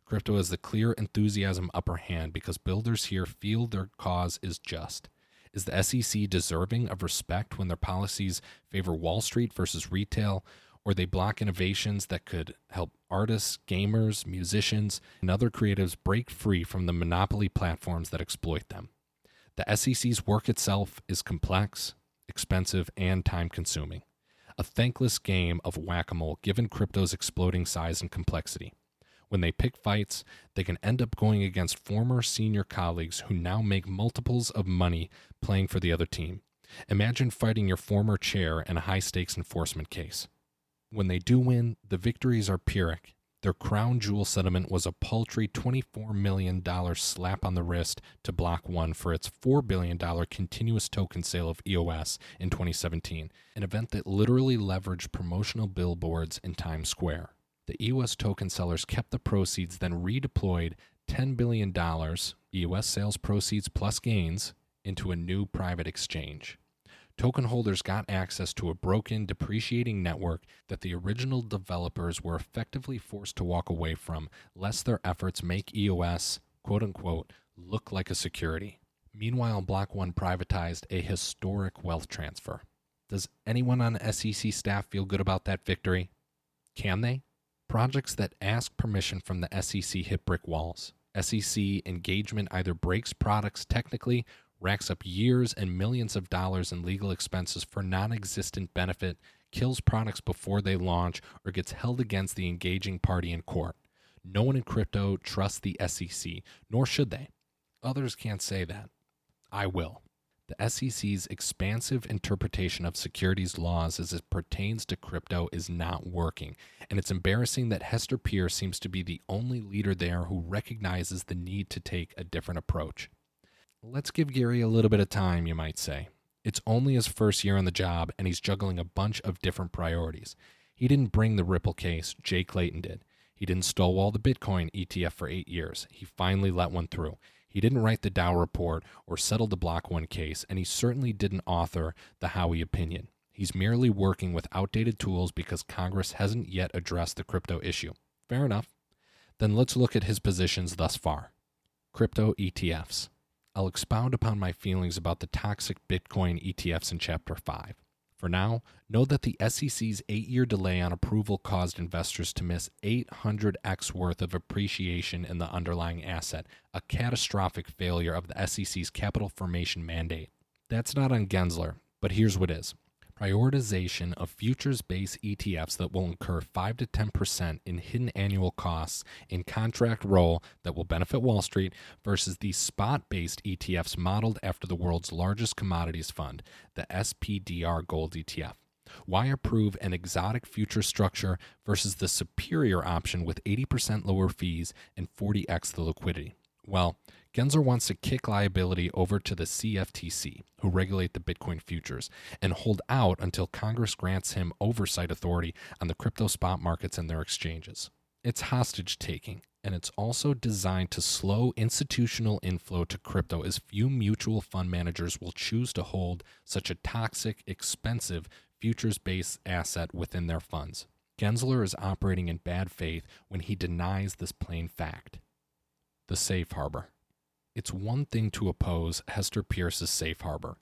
[SPEAKER 1] Crypto has the clear enthusiasm upper hand because builders here feel their cause is just. Is the SEC deserving of respect when their policies favor Wall Street versus retail, or they block innovations that could help artists, gamers, musicians, and other creatives break free from the monopoly platforms that exploit them? The SEC's work itself is complex, expensive, and time consuming. A thankless game of whack a mole given crypto's exploding size and complexity. When they pick fights, they can end up going against former senior colleagues who now make multiples of money playing for the other team. Imagine fighting your former chair in a high stakes enforcement case. When they do win, the victories are Pyrrhic. Their crown jewel settlement was a paltry $24 million slap on the wrist to Block One for its $4 billion continuous token sale of EOS in 2017, an event that literally leveraged promotional billboards in Times Square. The EOS token sellers kept the proceeds, then redeployed $10 billion, EOS sales proceeds plus gains, into a new private exchange token holders got access to a broken, depreciating network that the original developers were effectively forced to walk away from, lest their efforts make EOS, quote unquote, look like a security. Meanwhile, Block One privatized a historic wealth transfer. Does anyone on SEC staff feel good about that victory? Can they? Projects that ask permission from the SEC hit brick walls. SEC engagement either breaks products technically racks up years and millions of dollars in legal expenses for non existent benefit, kills products before they launch, or gets held against the engaging party in court. No one in crypto trusts the SEC, nor should they. Others can't say that. I will. The SEC's expansive interpretation of securities laws as it pertains to crypto is not working, and it's embarrassing that Hester Peirce seems to be the only leader there who recognizes the need to take a different approach. Let's give Gary a little bit of time, you might say. It's only his first year on the job, and he's juggling a bunch of different priorities. He didn't bring the Ripple case, Jay Clayton did. He didn't stonewall the Bitcoin ETF for eight years. He finally let one through. He didn't write the DAO report or settle the Block One case, and he certainly didn't author the Howey opinion. He's merely working with outdated tools because Congress hasn't yet addressed the crypto issue. Fair enough. Then let's look at his positions thus far. Crypto ETFs. I'll expound upon my feelings about the toxic Bitcoin ETFs in Chapter 5. For now, know that the SEC's eight year delay on approval caused investors to miss 800x worth of appreciation in the underlying asset, a catastrophic failure of the SEC's capital formation mandate. That's not on Gensler, but here's what is prioritization of futures based ETFs that will incur 5 to 10% in hidden annual costs in contract roll that will benefit Wall Street versus the spot based ETFs modeled after the world's largest commodities fund, the SPDR Gold ETF. Why approve an exotic future structure versus the superior option with 80% lower fees and 40x the liquidity? Well, Gensler wants to kick liability over to the CFTC, who regulate the Bitcoin futures, and hold out until Congress grants him oversight authority on the crypto spot markets and their exchanges. It's hostage taking, and it's also designed to slow institutional inflow to crypto as few mutual fund managers will choose to hold such a toxic, expensive, futures based asset within their funds. Gensler is operating in bad faith when he denies this plain fact. The safe harbor. It's one thing to oppose Hester Peirce's safe harbor.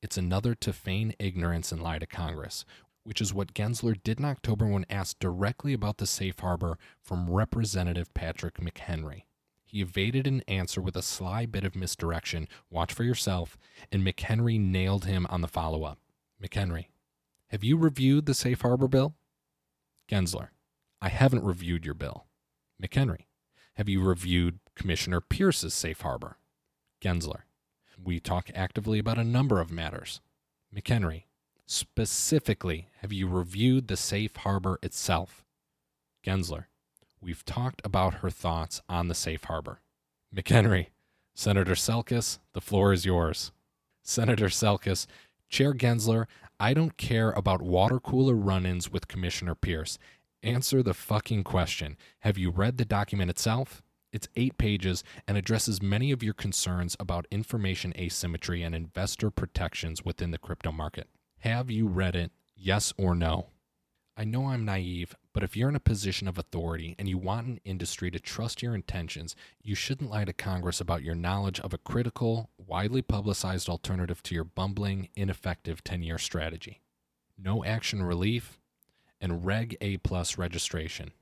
[SPEAKER 1] It's another to feign ignorance and lie to Congress, which is what Gensler did in October when asked directly about the safe harbor from Representative Patrick McHenry. He evaded an answer with a sly bit of misdirection, watch for yourself, and McHenry nailed him on the follow up. McHenry, have you reviewed the safe harbor bill? Gensler, I haven't reviewed your bill. McHenry, have you reviewed Commissioner Peirce's safe harbor? Gensler. We talk actively about a number of matters. McHenry. Specifically, have you reviewed the safe harbor itself? Gensler. We've talked about her thoughts on the safe harbor. McHenry. Senator Selkis, the floor is yours. Senator Selkis, Chair Gensler, I don't care about water cooler run ins with Commissioner Peirce. Answer the fucking question. Have you read the document itself? It's eight pages and addresses many of your concerns about information asymmetry and investor protections within the crypto market. Have you read it? Yes or no? I know I'm naive, but if you're in a position of authority and you want an industry to trust your intentions, you shouldn't lie to Congress about your knowledge of a critical, widely publicized alternative to your bumbling, ineffective 10 year strategy. No action relief, and Reg A plus registration.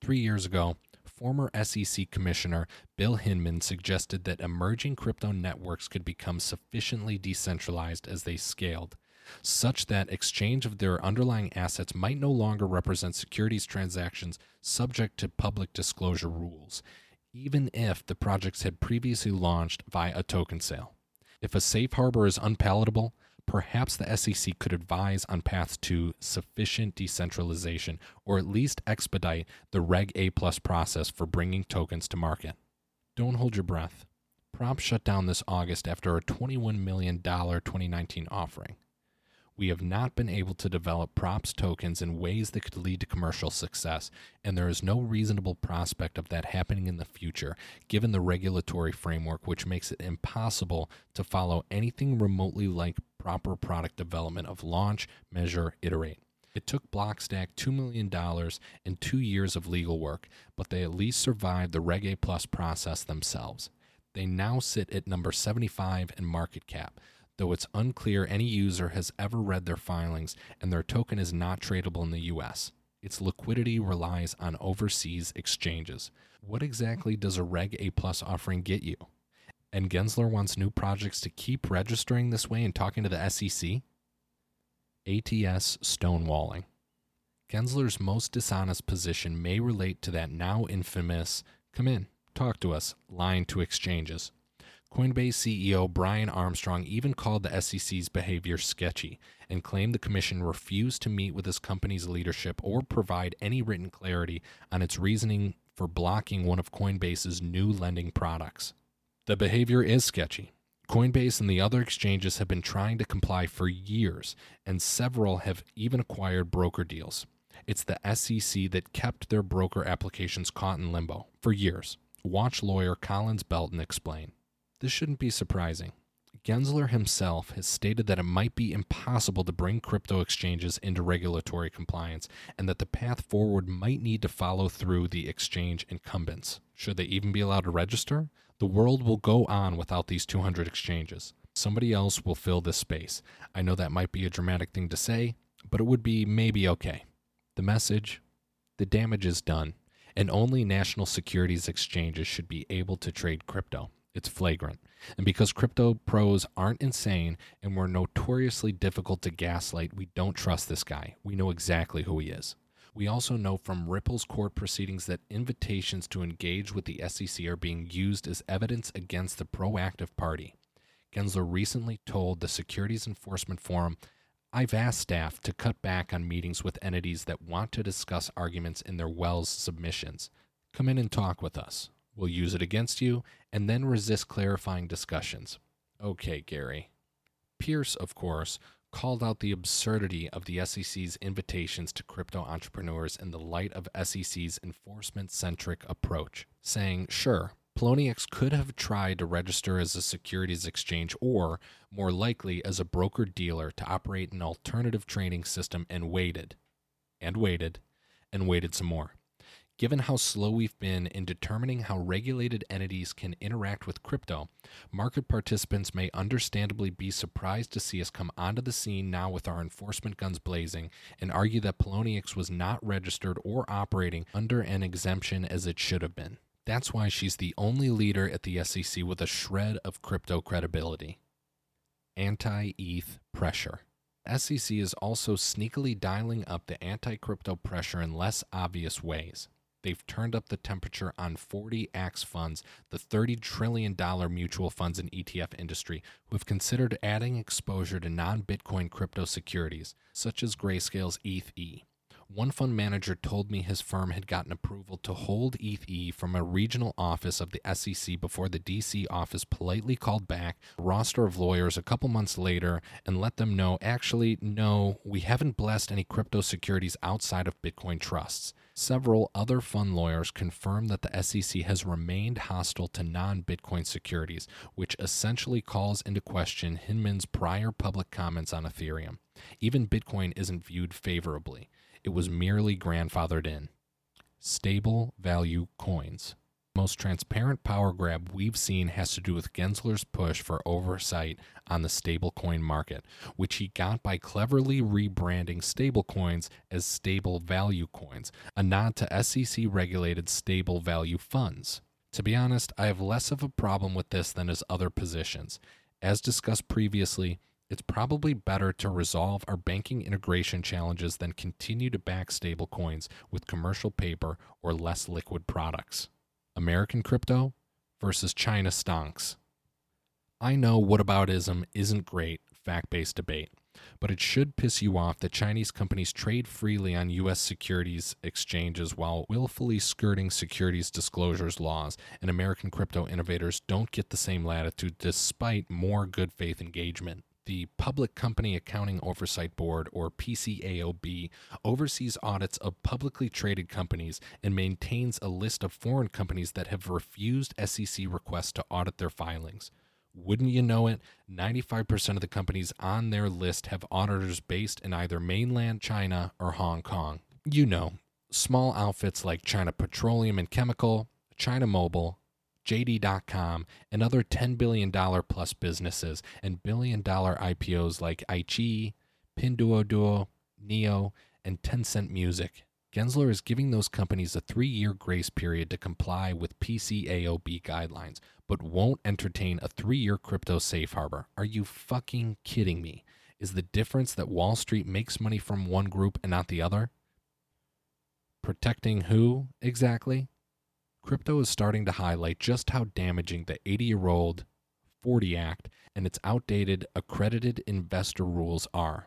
[SPEAKER 1] Three years ago, former SEC Commissioner Bill Hinman suggested that emerging crypto networks could become sufficiently decentralized as they scaled, such that exchange of their underlying assets might no longer represent securities transactions subject to public disclosure rules, even if the projects had previously launched via a token sale. If a safe harbor is unpalatable, perhaps the SEC could advise on paths to sufficient decentralization or at least expedite the Reg A plus process for bringing tokens to market. Don't hold your breath. Prop shut down this August after a $21 million 2019 offering. We have not been able to develop props tokens in ways that could lead to commercial success, and there is no reasonable prospect of that happening in the future, given the regulatory framework which makes it impossible to follow anything remotely like proper product development of launch, measure, iterate. It took Blockstack $2 million and two years of legal work, but they at least survived the Reg A Plus process themselves. They now sit at number 75 in market cap though it's unclear any user has ever read their filings and their token is not tradable in the US. Its liquidity relies on overseas exchanges. What exactly does a Reg A Plus offering get you? And Gensler wants new projects to keep registering this way and talking to the SEC? ATS stonewalling. Gensler's most dishonest position may relate to that now infamous come in, talk to us line to exchanges. Coinbase CEO Brian Armstrong even called the SEC's behavior sketchy and claimed the commission refused to meet with his company's leadership or provide any written clarity on its reasoning for blocking one of Coinbase's new lending products. The behavior is sketchy. Coinbase and the other exchanges have been trying to comply for years, and several have even acquired broker deals. It's the SEC that kept their broker applications caught in limbo for years. Watch lawyer Collins Belton explain. This shouldn't be surprising. Gensler himself has stated that it might be impossible to bring crypto exchanges into regulatory compliance and that the path forward might need to follow through the exchange incumbents. Should they even be allowed to register? The world will go on without these 200 exchanges. Somebody else will fill this space. I know that might be a dramatic thing to say, but it would be maybe okay. The message the damage is done, and only national securities exchanges should be able to trade crypto. It's flagrant. And because crypto pros aren't insane and we're notoriously difficult to gaslight, we don't trust this guy. We know exactly who he is. We also know from Ripple's court proceedings that invitations to engage with the SEC are being used as evidence against the proactive party. Gensler recently told the Securities Enforcement Forum I've asked staff to cut back on meetings with entities that want to discuss arguments in their Wells submissions. Come in and talk with us We'll use it against you, and then resist clarifying discussions. Okay, Gary. Peirce, of course, called out the absurdity of the SEC's invitations to crypto entrepreneurs in the light of SEC's enforcement centric approach, saying, sure, Poloniex could have tried to register as a securities exchange or, more likely, as a broker dealer to operate an alternative trading system and waited, and waited, and waited some more. Given how slow we've been in determining how regulated entities can interact with crypto, market participants may understandably be surprised to see us come onto the scene now with our enforcement guns blazing and argue that Poloniex was not registered or operating under an exemption as it should have been. That's why she's the only leader at the SEC with a shred of crypto credibility. Anti ETH pressure. SEC is also sneakily dialing up the anti crypto pressure in less obvious ways. They've turned up the temperature on 40 Act funds, the $30 trillion mutual funds and ETF industry, who have considered adding exposure to non Bitcoin crypto securities, such as Grayscale's ETH one fund manager told me his firm had gotten approval to hold ETH from a regional office of the SEC before the DC office politely called back a roster of lawyers a couple months later and let them know actually, no, we haven't blessed any crypto securities outside of Bitcoin trusts. Several other fund lawyers confirmed that the SEC has remained hostile to non Bitcoin securities, which essentially calls into question Hinman's prior public comments on Ethereum. Even Bitcoin isn't viewed favorably. It was merely grandfathered in. Stable value coins. Most transparent power grab we've seen has to do with Gensler's push for oversight on the stablecoin market, which he got by cleverly rebranding stablecoins as stable value coins, a nod to SEC regulated stable value funds. To be honest, I have less of a problem with this than his other positions. As discussed previously, It's probably better to resolve our banking integration challenges than continue to back stablecoins with commercial paper or less liquid products. American crypto versus China stonks. I know whataboutism isn't great, fact based debate, but it should piss you off that Chinese companies trade freely on U.S. securities exchanges while willfully skirting securities disclosures laws, and American crypto innovators don't get the same latitude despite more good faith engagement. The Public Company Accounting Oversight Board, or PCAOB, oversees audits of publicly traded companies and maintains a list of foreign companies that have refused SEC requests to audit their filings. Wouldn't you know it? 95% of the companies on their list have auditors based in either mainland China or Hong Kong. You know, small outfits like China Petroleum and Chemical, China Mobile, JD.com, and other $10 billion plus businesses and billion dollar IPOs like iQIYI, Pinduoduo, NIO, and Tencent Music. Gensler is giving those companies a three year grace period to comply with PCAOB guidelines, but won't entertain a three year crypto safe harbor. Are you fucking kidding me? Is the difference that Wall Street makes money from one group and not the other? Protecting who exactly? Crypto is starting to highlight just how damaging the 80 year old 40 Act and its outdated accredited investor rules are.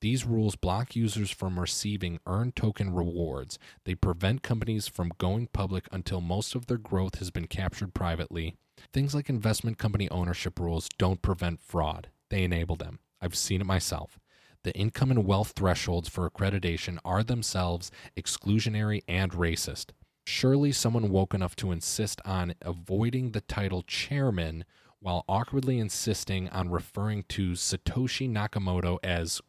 [SPEAKER 1] These rules block users from receiving earned token rewards. They prevent companies from going public until most of their growth has been captured privately. Things like investment company ownership rules don't prevent fraud, they enable them. I've seen it myself. The income and wealth thresholds for accreditation are themselves exclusionary and racist. Surely someone woke enough to insist on avoiding the title chairman while awkwardly insisting on referring to Satoshi Nakamoto as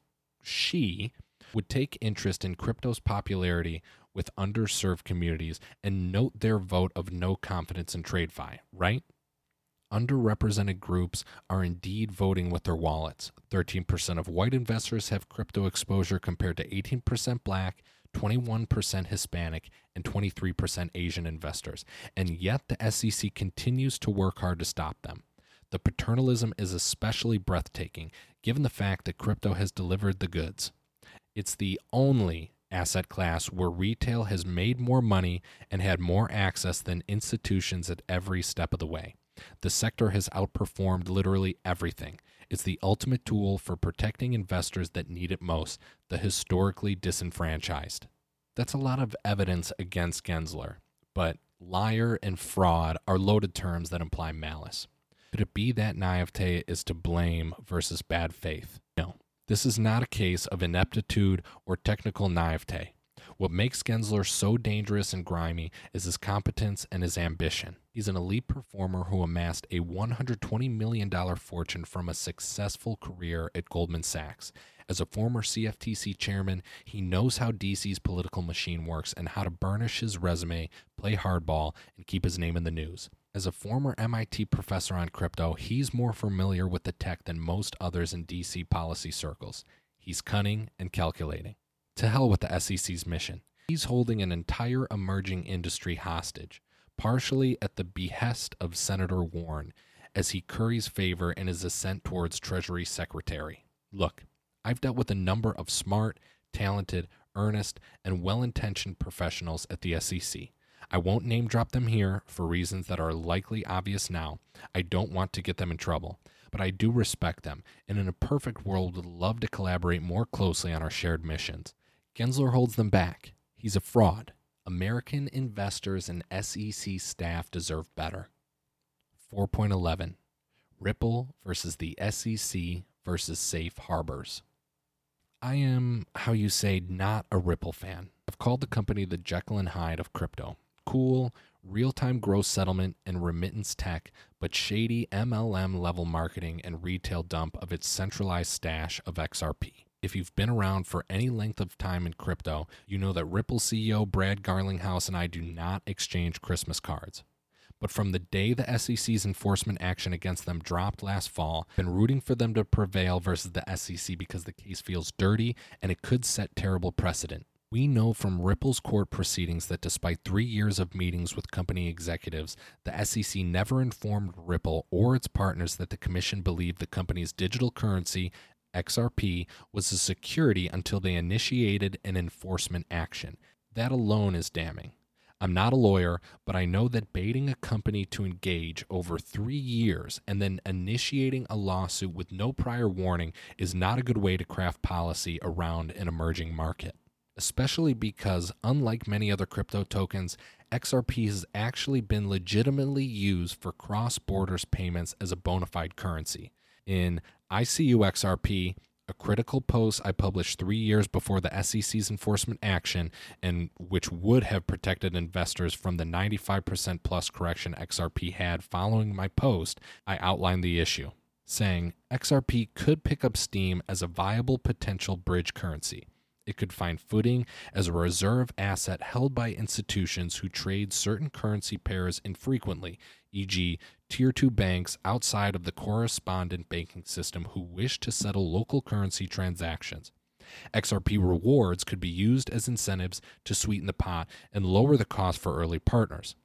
[SPEAKER 1] she would take interest in crypto's popularity with underserved communities and note their vote of no confidence in TradFi, right? Underrepresented groups are indeed voting with their wallets. 13% of white investors have crypto exposure compared to 18% black, 21% Hispanic, and 23% Asian investors. And yet the SEC continues to work hard to stop them. The paternalism is especially breathtaking given the fact that crypto has delivered the goods. It's the only asset class where retail has made more money and had more access than institutions at every step of the way. The sector has outperformed literally everything. It's the ultimate tool for protecting investors that need it most, the historically disenfranchised. That's a lot of evidence against Gensler, but liar and fraud are loaded terms that imply malice. Could it be that naivete is to blame versus bad faith? No. This is not a case of ineptitude or technical naivete. What makes Gensler so dangerous and grimy is his competence and his ambition. He's an elite performer who amassed a $120 million fortune from a successful career at Goldman Sachs. As a former CFTC chairman, he knows how DC's political machine works and how to burnish his resume, play hardball, and keep his name in the news. As a former MIT professor on crypto, he's more familiar with the tech than most others in DC policy circles. He's cunning and calculating. To hell with the SEC's mission. He's holding an entire emerging industry hostage, partially at the behest of Senator Warren, as he curries favor in his ascent towards Treasury Secretary. Look, I've dealt with a number of smart, talented, earnest, and well intentioned professionals at the SEC. I won't name drop them here for reasons that are likely obvious now. I don't want to get them in trouble, but I do respect them, and in a perfect world would love to collaborate more closely on our shared missions. Gensler holds them back. He's a fraud. American investors and SEC staff deserve better. 4.11 Ripple versus the SEC versus safe harbors. I am, how you say, not a Ripple fan. I've called the company the Jekyll and Hyde of crypto cool, real time gross settlement and remittance tech, but shady MLM level marketing and retail dump of its centralized stash of XRP. If you've been around for any length of time in crypto, you know that Ripple CEO Brad Garlinghouse and I do not exchange Christmas cards. But from the day the SEC's enforcement action against them dropped last fall, I've been rooting for them to prevail versus the SEC because the case feels dirty and it could set terrible precedent. We know from Ripple's court proceedings that despite three years of meetings with company executives, the SEC never informed Ripple or its partners that the commission believed the company's digital currency, XRP, was a security until they initiated an enforcement action. That alone is damning. I'm not a lawyer, but I know that baiting a company to engage over three years and then initiating a lawsuit with no prior warning is not a good way to craft policy around an emerging market especially because, unlike many other crypto tokens, XRP has actually been legitimately used for cross borders payments as a bona fide currency. In ICU XRP, a critical post I published three years before the SEC's enforcement action, and which would have protected investors from the 95% plus correction XRP had following my post, I outlined the issue, saying XRP could pick up steam as a viable potential bridge currency it could find footing as a reserve asset held by institutions who trade certain currency pairs infrequently, e.g., Tier 2 banks outside of the correspondent banking system who wish to settle local currency transactions. XRP rewards could be used as incentives to sweeten the pot and lower the cost for early partners.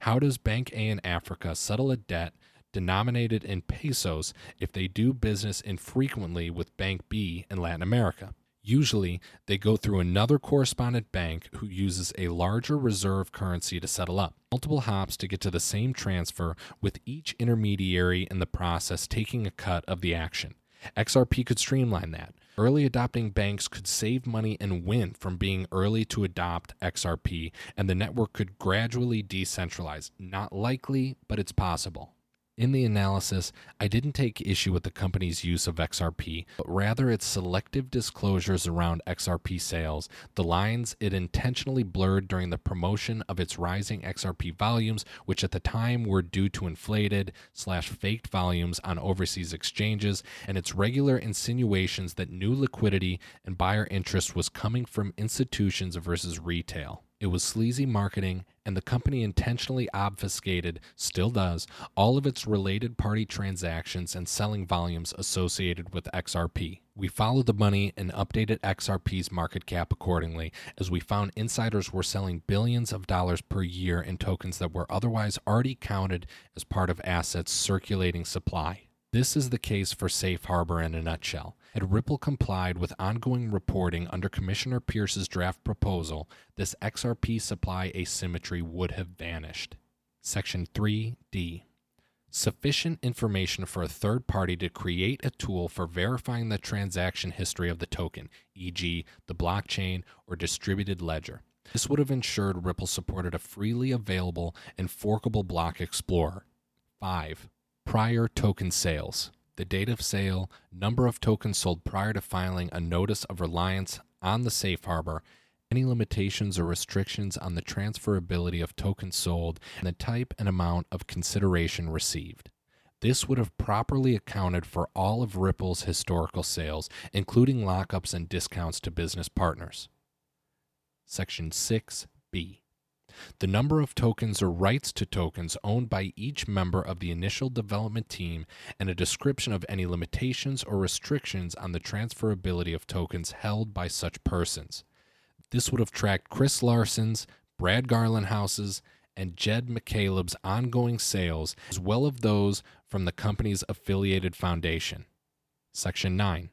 [SPEAKER 1] How does Bank A in Africa settle a debt denominated in pesos if they do business infrequently with Bank B in Latin America? Usually, they go through another correspondent bank who uses a larger reserve currency to settle up. Multiple hops to get to the same transfer, with each intermediary in the process taking a cut of the action. XRP could streamline that. Early adopting banks could save money and win from being early to adopt XRP, and the network could gradually decentralize. Not likely, but it's possible. In the analysis, I didn't take issue with the company's use of XRP, but rather its selective disclosures around XRP sales, the lines it intentionally blurred during the promotion of its rising XRP volumes, which at the time were due to inflated slash faked volumes on overseas exchanges, and its regular insinuations that new liquidity and buyer interest was coming from institutions versus retail. It was sleazy marketing, and the company intentionally obfuscated, still does, all of its related party transactions and selling volumes associated with XRP. We followed the money and updated XRP's market cap accordingly, as we found insiders were selling billions of dollars per year in tokens that were otherwise already counted as part of assets circulating supply. This is the case for Safe Harbor in a nutshell. Had Ripple complied with ongoing reporting under Commissioner Peirce's draft proposal, this XRP supply asymmetry would have vanished. Section 3D Sufficient information for a third party to create a tool for verifying the transaction history of the token, e.g., the blockchain or distributed ledger. This would have ensured Ripple supported a freely available and forkable block explorer. 5 prior token sales, the date of sale, number of tokens sold prior to filing a notice of reliance on the safe harbor, any limitations or restrictions on the transferability of tokens sold, and the type and amount of consideration received. This would have properly accounted for all of Ripple's historical sales, including lockups and discounts to business partners. Section 6b. The number of tokens or rights to tokens owned by each member of the initial development team, and a description of any limitations or restrictions on the transferability of tokens held by such persons. This would have tracked Chris Larsen's, Brad Garlinghouse's, and Jed McCaleb's ongoing sales, as well as those from the company's affiliated foundation. Section 9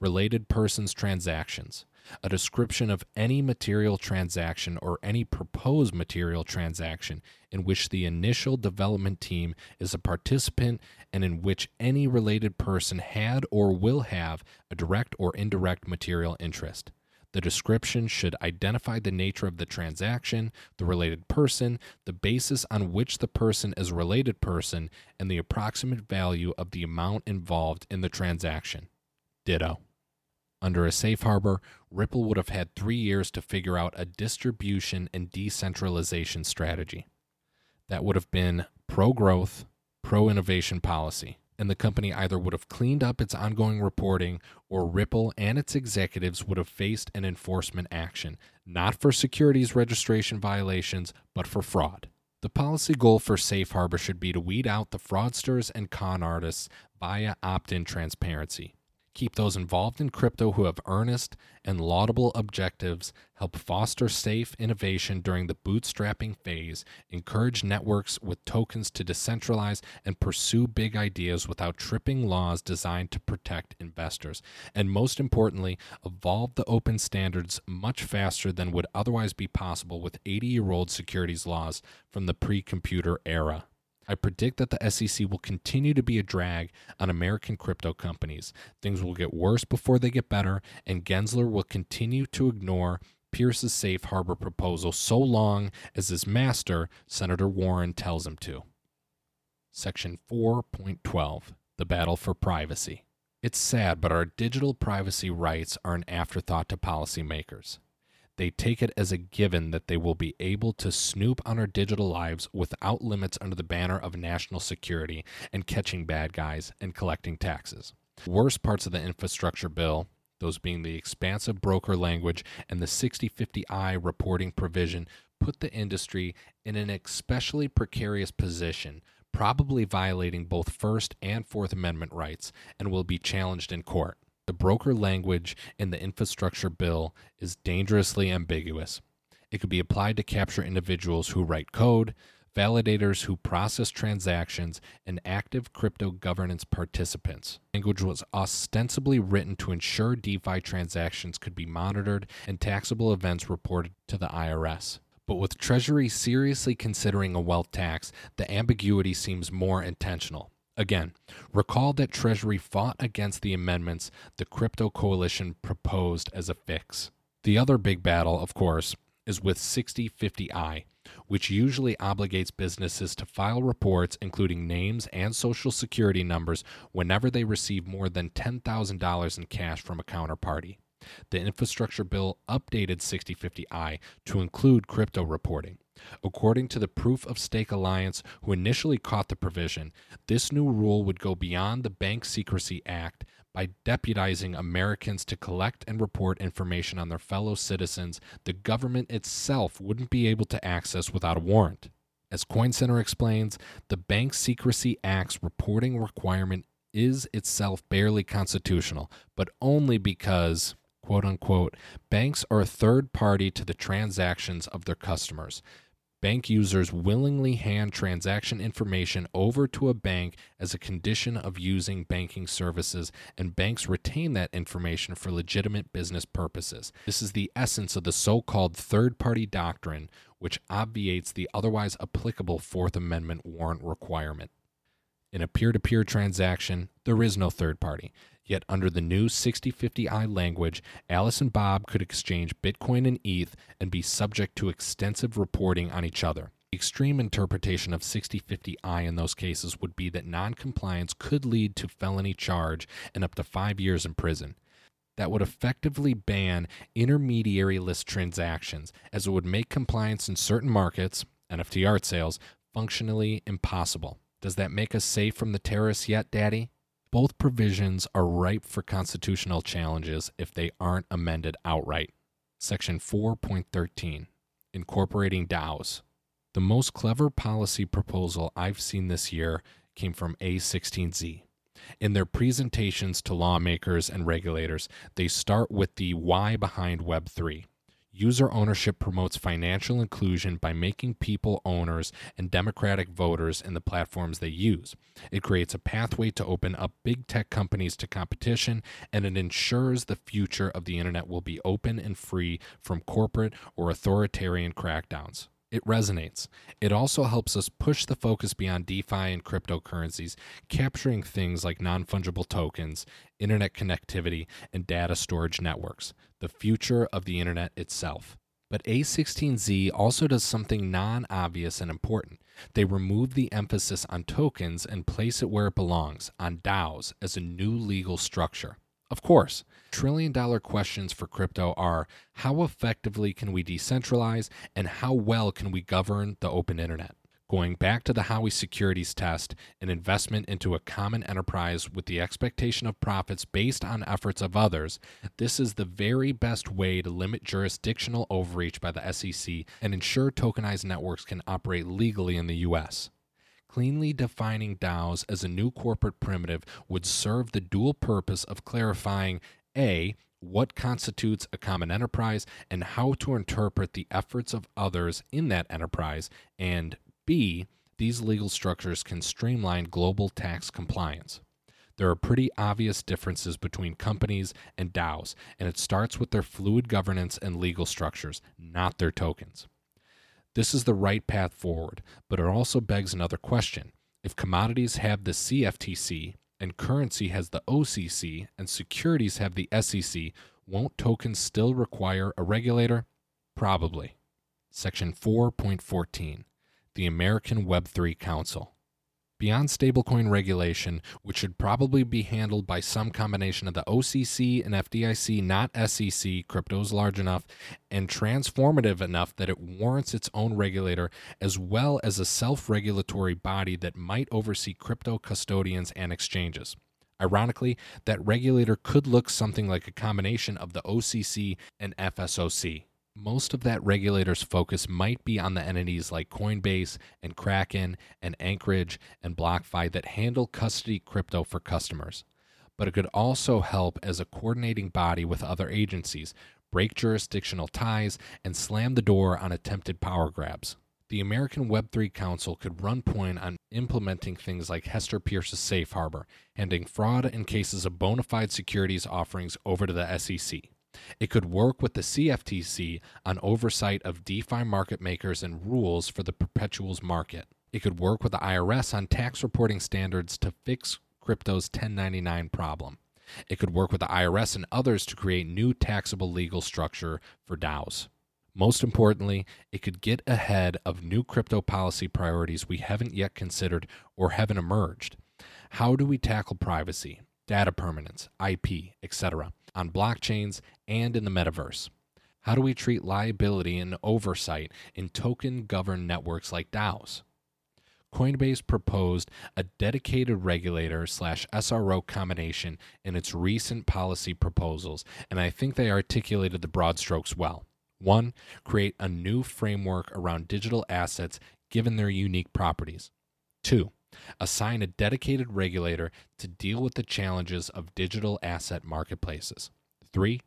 [SPEAKER 1] Related Persons Transactions a description of any material transaction or any proposed material transaction in which the initial development team is a participant and in which any related person had or will have a direct or indirect material interest. The description should identify the nature of the transaction, the related person, the basis on which the person is a related person, and the approximate value of the amount involved in the transaction. Ditto. Under a safe harbor, Ripple would have had three years to figure out a distribution and decentralization strategy. That would have been pro growth, pro innovation policy. And the company either would have cleaned up its ongoing reporting or Ripple and its executives would have faced an enforcement action, not for securities registration violations, but for fraud. The policy goal for Safe Harbor should be to weed out the fraudsters and con artists via opt in transparency keep those involved in crypto who have earnest and laudable objectives, help foster safe innovation during the bootstrapping phase, encourage networks with tokens to decentralize, and pursue big ideas without tripping laws designed to protect investors. And most importantly, evolve the open standards much faster than would otherwise be possible with 80 year old securities laws from the pre computer era. I predict that the SEC will continue to be a drag on American crypto companies. Things will get worse before they get better, and Gensler will continue to ignore Peirce's safe harbor proposal so long as his master, Senator Warren, tells him to. Section 4.12 The Battle for Privacy. It's sad, but our digital privacy rights are an afterthought to policymakers. They take it as a given that they will be able to snoop on our digital lives without limits under the banner of national security and catching bad guys and collecting taxes. Worst parts of the infrastructure bill, those being the expansive broker language and the 6050I reporting provision, put the industry in an especially precarious position, probably violating both First and Fourth Amendment rights, and will be challenged in court. The broker language in the infrastructure bill is dangerously ambiguous. It could be applied to capture individuals who write code, validators who process transactions, and active crypto governance participants. The Language was ostensibly written to ensure DeFi transactions could be monitored and taxable events reported to the IRS. But with Treasury seriously considering a wealth tax, the ambiguity seems more intentional. Again, recall that Treasury fought against the amendments the Crypto Coalition proposed as a fix. The other big battle, of course, is with 6050I, which usually obligates businesses to file reports including names and social security numbers whenever they receive more than $10,000 in cash from a counterparty. The infrastructure bill updated 6050I to include crypto reporting. According to the Proof of Stake Alliance, who initially caught the provision, this new rule would go beyond the Bank Secrecy Act by deputizing Americans to collect and report information on their fellow citizens the government itself wouldn't be able to access without a warrant. As Coin Center explains, the Bank Secrecy Act's reporting requirement is itself barely constitutional, but only because quote unquote, banks are a third party to the transactions of their customers. Bank users willingly hand transaction information over to a bank as a condition of using banking services, and banks retain that information for legitimate business purposes. This is the essence of the so called third party doctrine, which obviates the otherwise applicable Fourth Amendment warrant requirement. In a peer to peer transaction, there is no third party. Yet, under the new 6050i language, Alice and Bob could exchange Bitcoin and ETH and be subject to extensive reporting on each other. The extreme interpretation of 6050i in those cases would be that noncompliance could lead to felony charge and up to five years in prison. That would effectively ban intermediary list transactions, as it would make compliance in certain markets, NFT art sales, functionally impossible. Does that make us safe from the terrorists yet, Daddy? Both provisions are ripe for constitutional challenges if they aren't amended outright. Section 4.13 Incorporating DAOs. The most clever policy proposal I've seen this year came from A16Z. In their presentations to lawmakers and regulators, they start with the why behind Web3. User ownership promotes financial inclusion by making people owners and democratic voters in the platforms they use. It creates a pathway to open up big tech companies to competition, and it ensures the future of the internet will be open and free from corporate or authoritarian crackdowns. It resonates. It also helps us push the focus beyond DeFi and cryptocurrencies, capturing things like non fungible tokens, internet connectivity, and data storage networks, the future of the internet itself. But A16Z also does something non obvious and important. They remove the emphasis on tokens and place it where it belongs, on DAOs, as a new legal structure. Of course, trillion dollar questions for crypto are how effectively can we decentralize and how well can we govern the open internet? Going back to the Howey securities test, an investment into a common enterprise with the expectation of profits based on efforts of others, this is the very best way to limit jurisdictional overreach by the SEC and ensure tokenized networks can operate legally in the US. Cleanly defining DAOs as a new corporate primitive would serve the dual purpose of clarifying A, what constitutes a common enterprise and how to interpret the efforts of others in that enterprise, and B, these legal structures can streamline global tax compliance. There are pretty obvious differences between companies and DAOs, and it starts with their fluid governance and legal structures, not their tokens. This is the right path forward, but it also begs another question. If commodities have the CFTC and currency has the OCC and securities have the SEC, won't tokens still require a regulator? Probably. Section 4.14 The American Web3 Council. Beyond stablecoin regulation, which should probably be handled by some combination of the OCC and FDIC, not SEC, crypto is large enough and transformative enough that it warrants its own regulator, as well as a self regulatory body that might oversee crypto custodians and exchanges. Ironically, that regulator could look something like a combination of the OCC and FSOC most of that regulator's focus might be on the entities like Coinbase and Kraken and Anchorage and BlockFi that handle custody crypto for customers. But it could also help as a coordinating body with other agencies, break jurisdictional ties, and slam the door on attempted power grabs. The American Web3 Council could run point on implementing things like Hester Peirce's safe harbor, handing fraud in cases of bona fide securities offerings over to the SEC. It could work with the CFTC on oversight of DeFi market makers and rules for the perpetuals market. It could work with the IRS on tax reporting standards to fix crypto's 1099 problem. It could work with the IRS and others to create new taxable legal structure for DAOs. Most importantly, it could get ahead of new crypto policy priorities we haven't yet considered or haven't emerged. How do we tackle privacy, data permanence, IP, etc.? on blockchains and in the metaverse? How do we treat liability and oversight in token governed networks like DAOs? Coinbase proposed a dedicated regulator slash SRO combination in its recent policy proposals, and I think they articulated the broad strokes well. One, create a new framework around digital assets given their unique properties. Two, assign a dedicated regulator to deal with the challenges of digital asset marketplaces. Three,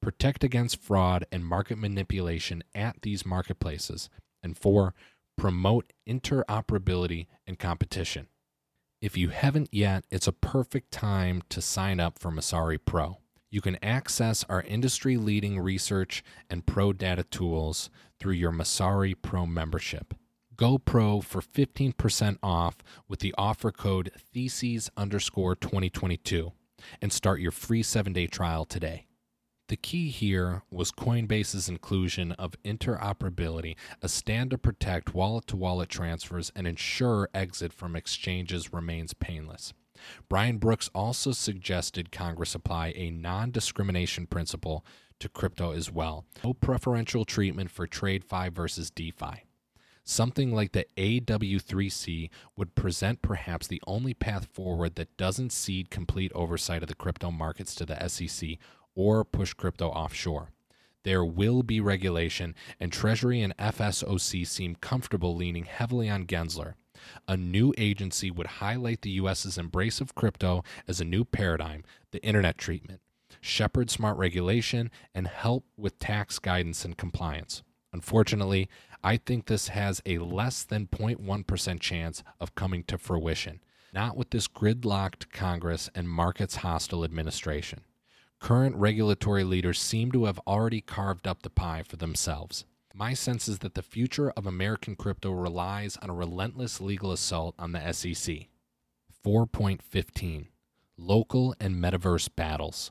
[SPEAKER 1] protect against fraud and market manipulation at these marketplaces. And four, promote interoperability and competition. If you haven't yet, it's a perfect time to sign up for Messari Pro. You can access our industry leading research and pro data tools through your Messari Pro membership. Go Pro for 15% off with the offer code theses underscore 2022 and start your free seven day trial today. The key here was Coinbase's inclusion of interoperability, a stand to protect wallet to wallet transfers and ensure exit from exchanges remains painless. Brian Brooks also suggested Congress apply a non discrimination principle to crypto as well. No preferential treatment for TradFi versus DeFi. Something like the AW3C would present perhaps the only path forward that doesn't cede complete oversight of the crypto markets to the SEC or push crypto offshore. There will be regulation, and Treasury and FSOC seem comfortable leaning heavily on Gensler. A new agency would highlight the U.S.'s embrace of crypto as a new paradigm, the internet treatment, shepherd smart regulation, and help with tax guidance and compliance. Unfortunately, I think this has a less than 0.1% chance of coming to fruition, not with this gridlocked Congress and markets hostile administration. Current regulatory leaders seem to have already carved up the pie for themselves. My sense is that the future of American crypto relies on a relentless legal assault on the SEC. 4.15 Local and Metaverse Battles.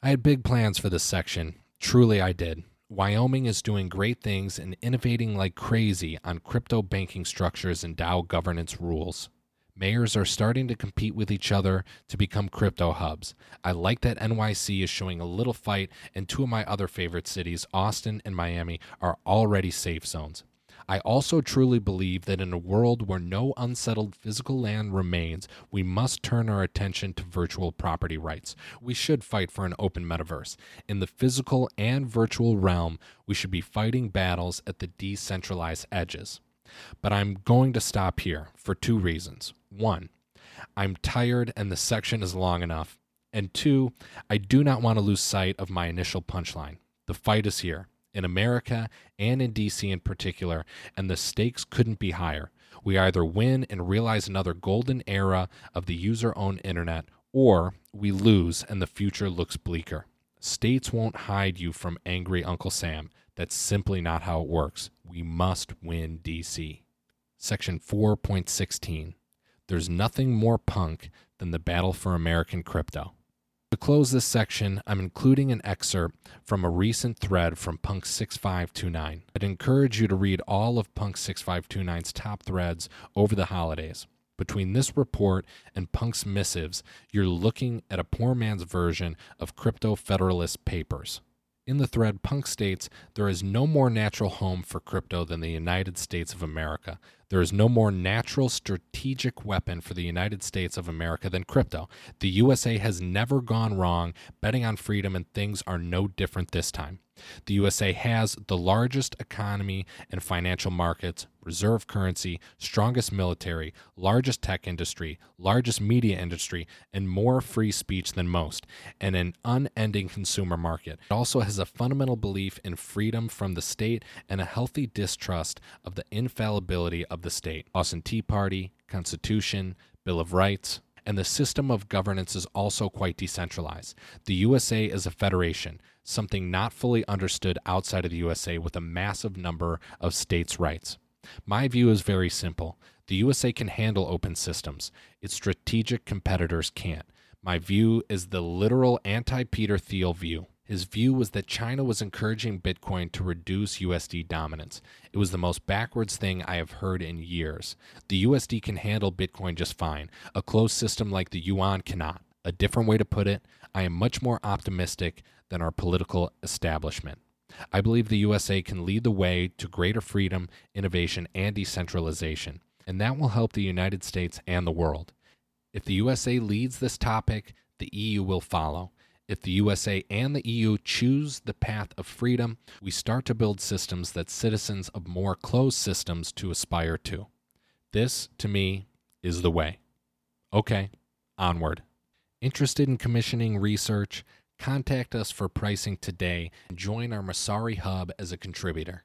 [SPEAKER 1] I had big plans for this section. Truly, I did. Wyoming is doing great things and innovating like crazy on crypto banking structures and DAO governance rules. Mayors are starting to compete with each other to become crypto hubs. I like that NYC is showing a little fight, and two of my other favorite cities, Austin and Miami, are already safe zones. I also truly believe that in a world where no unsettled physical land remains, we must turn our attention to virtual property rights. We should fight for an open metaverse. In the physical and virtual realm, we should be fighting battles at the decentralized edges. But I'm going to stop here for two reasons. One, I'm tired and the section is long enough. And two, I do not want to lose sight of my initial punchline. The fight is here, in America and in DC in particular, and the stakes couldn't be higher. We either win and realize another golden era of the user owned internet, or we lose and the future looks bleaker. States won't hide you from angry Uncle Sam. That's simply not how it works. We must win DC. Section 4.16 There's nothing more punk than the battle for American crypto. To close this section, I'm including an excerpt from a recent thread from Punk 6529. I'd encourage you to read all of Punk 6529's top threads over the holidays. Between this report and Punk's missives, you're looking at a poor man's version of Crypto Federalist Papers. In the thread, Punk states there is no more natural home for crypto than the United States of America. There is no more natural strategic weapon for the United States of America than crypto. The USA has never gone wrong betting on freedom, and things are no different this time. The USA has the largest economy and financial markets, reserve currency, strongest military, largest tech industry, largest media industry, and more free speech than most, and an unending consumer market. It also has a fundamental belief in freedom from the state and a healthy distrust of the infallibility of the state. Boston Tea Party, Constitution, Bill of Rights, and the system of governance is also quite decentralized. The USA is a federation, something not fully understood outside of the USA with a massive number of states' rights. My view is very simple. The USA can handle open systems. Its strategic competitors can't. My view is the literal anti Peter Thiel view. His view was that China was encouraging Bitcoin to reduce USD dominance. It was the most backwards thing I have heard in years. The USD can handle Bitcoin just fine. A closed system like the yuan cannot. A different way to put it, I am much more optimistic than our political establishment. I believe the USA can lead the way to greater freedom, innovation, and decentralization, and that will help the United States and the world. If the USA leads this topic, the EU will follow. If the USA and the EU choose the path of freedom, we start to build systems that citizens of more closed systems to aspire to. This, to me, is the way. Okay, onward. Interested in commissioning research? Contact us for pricing today and join our Messari Hub as a contributor.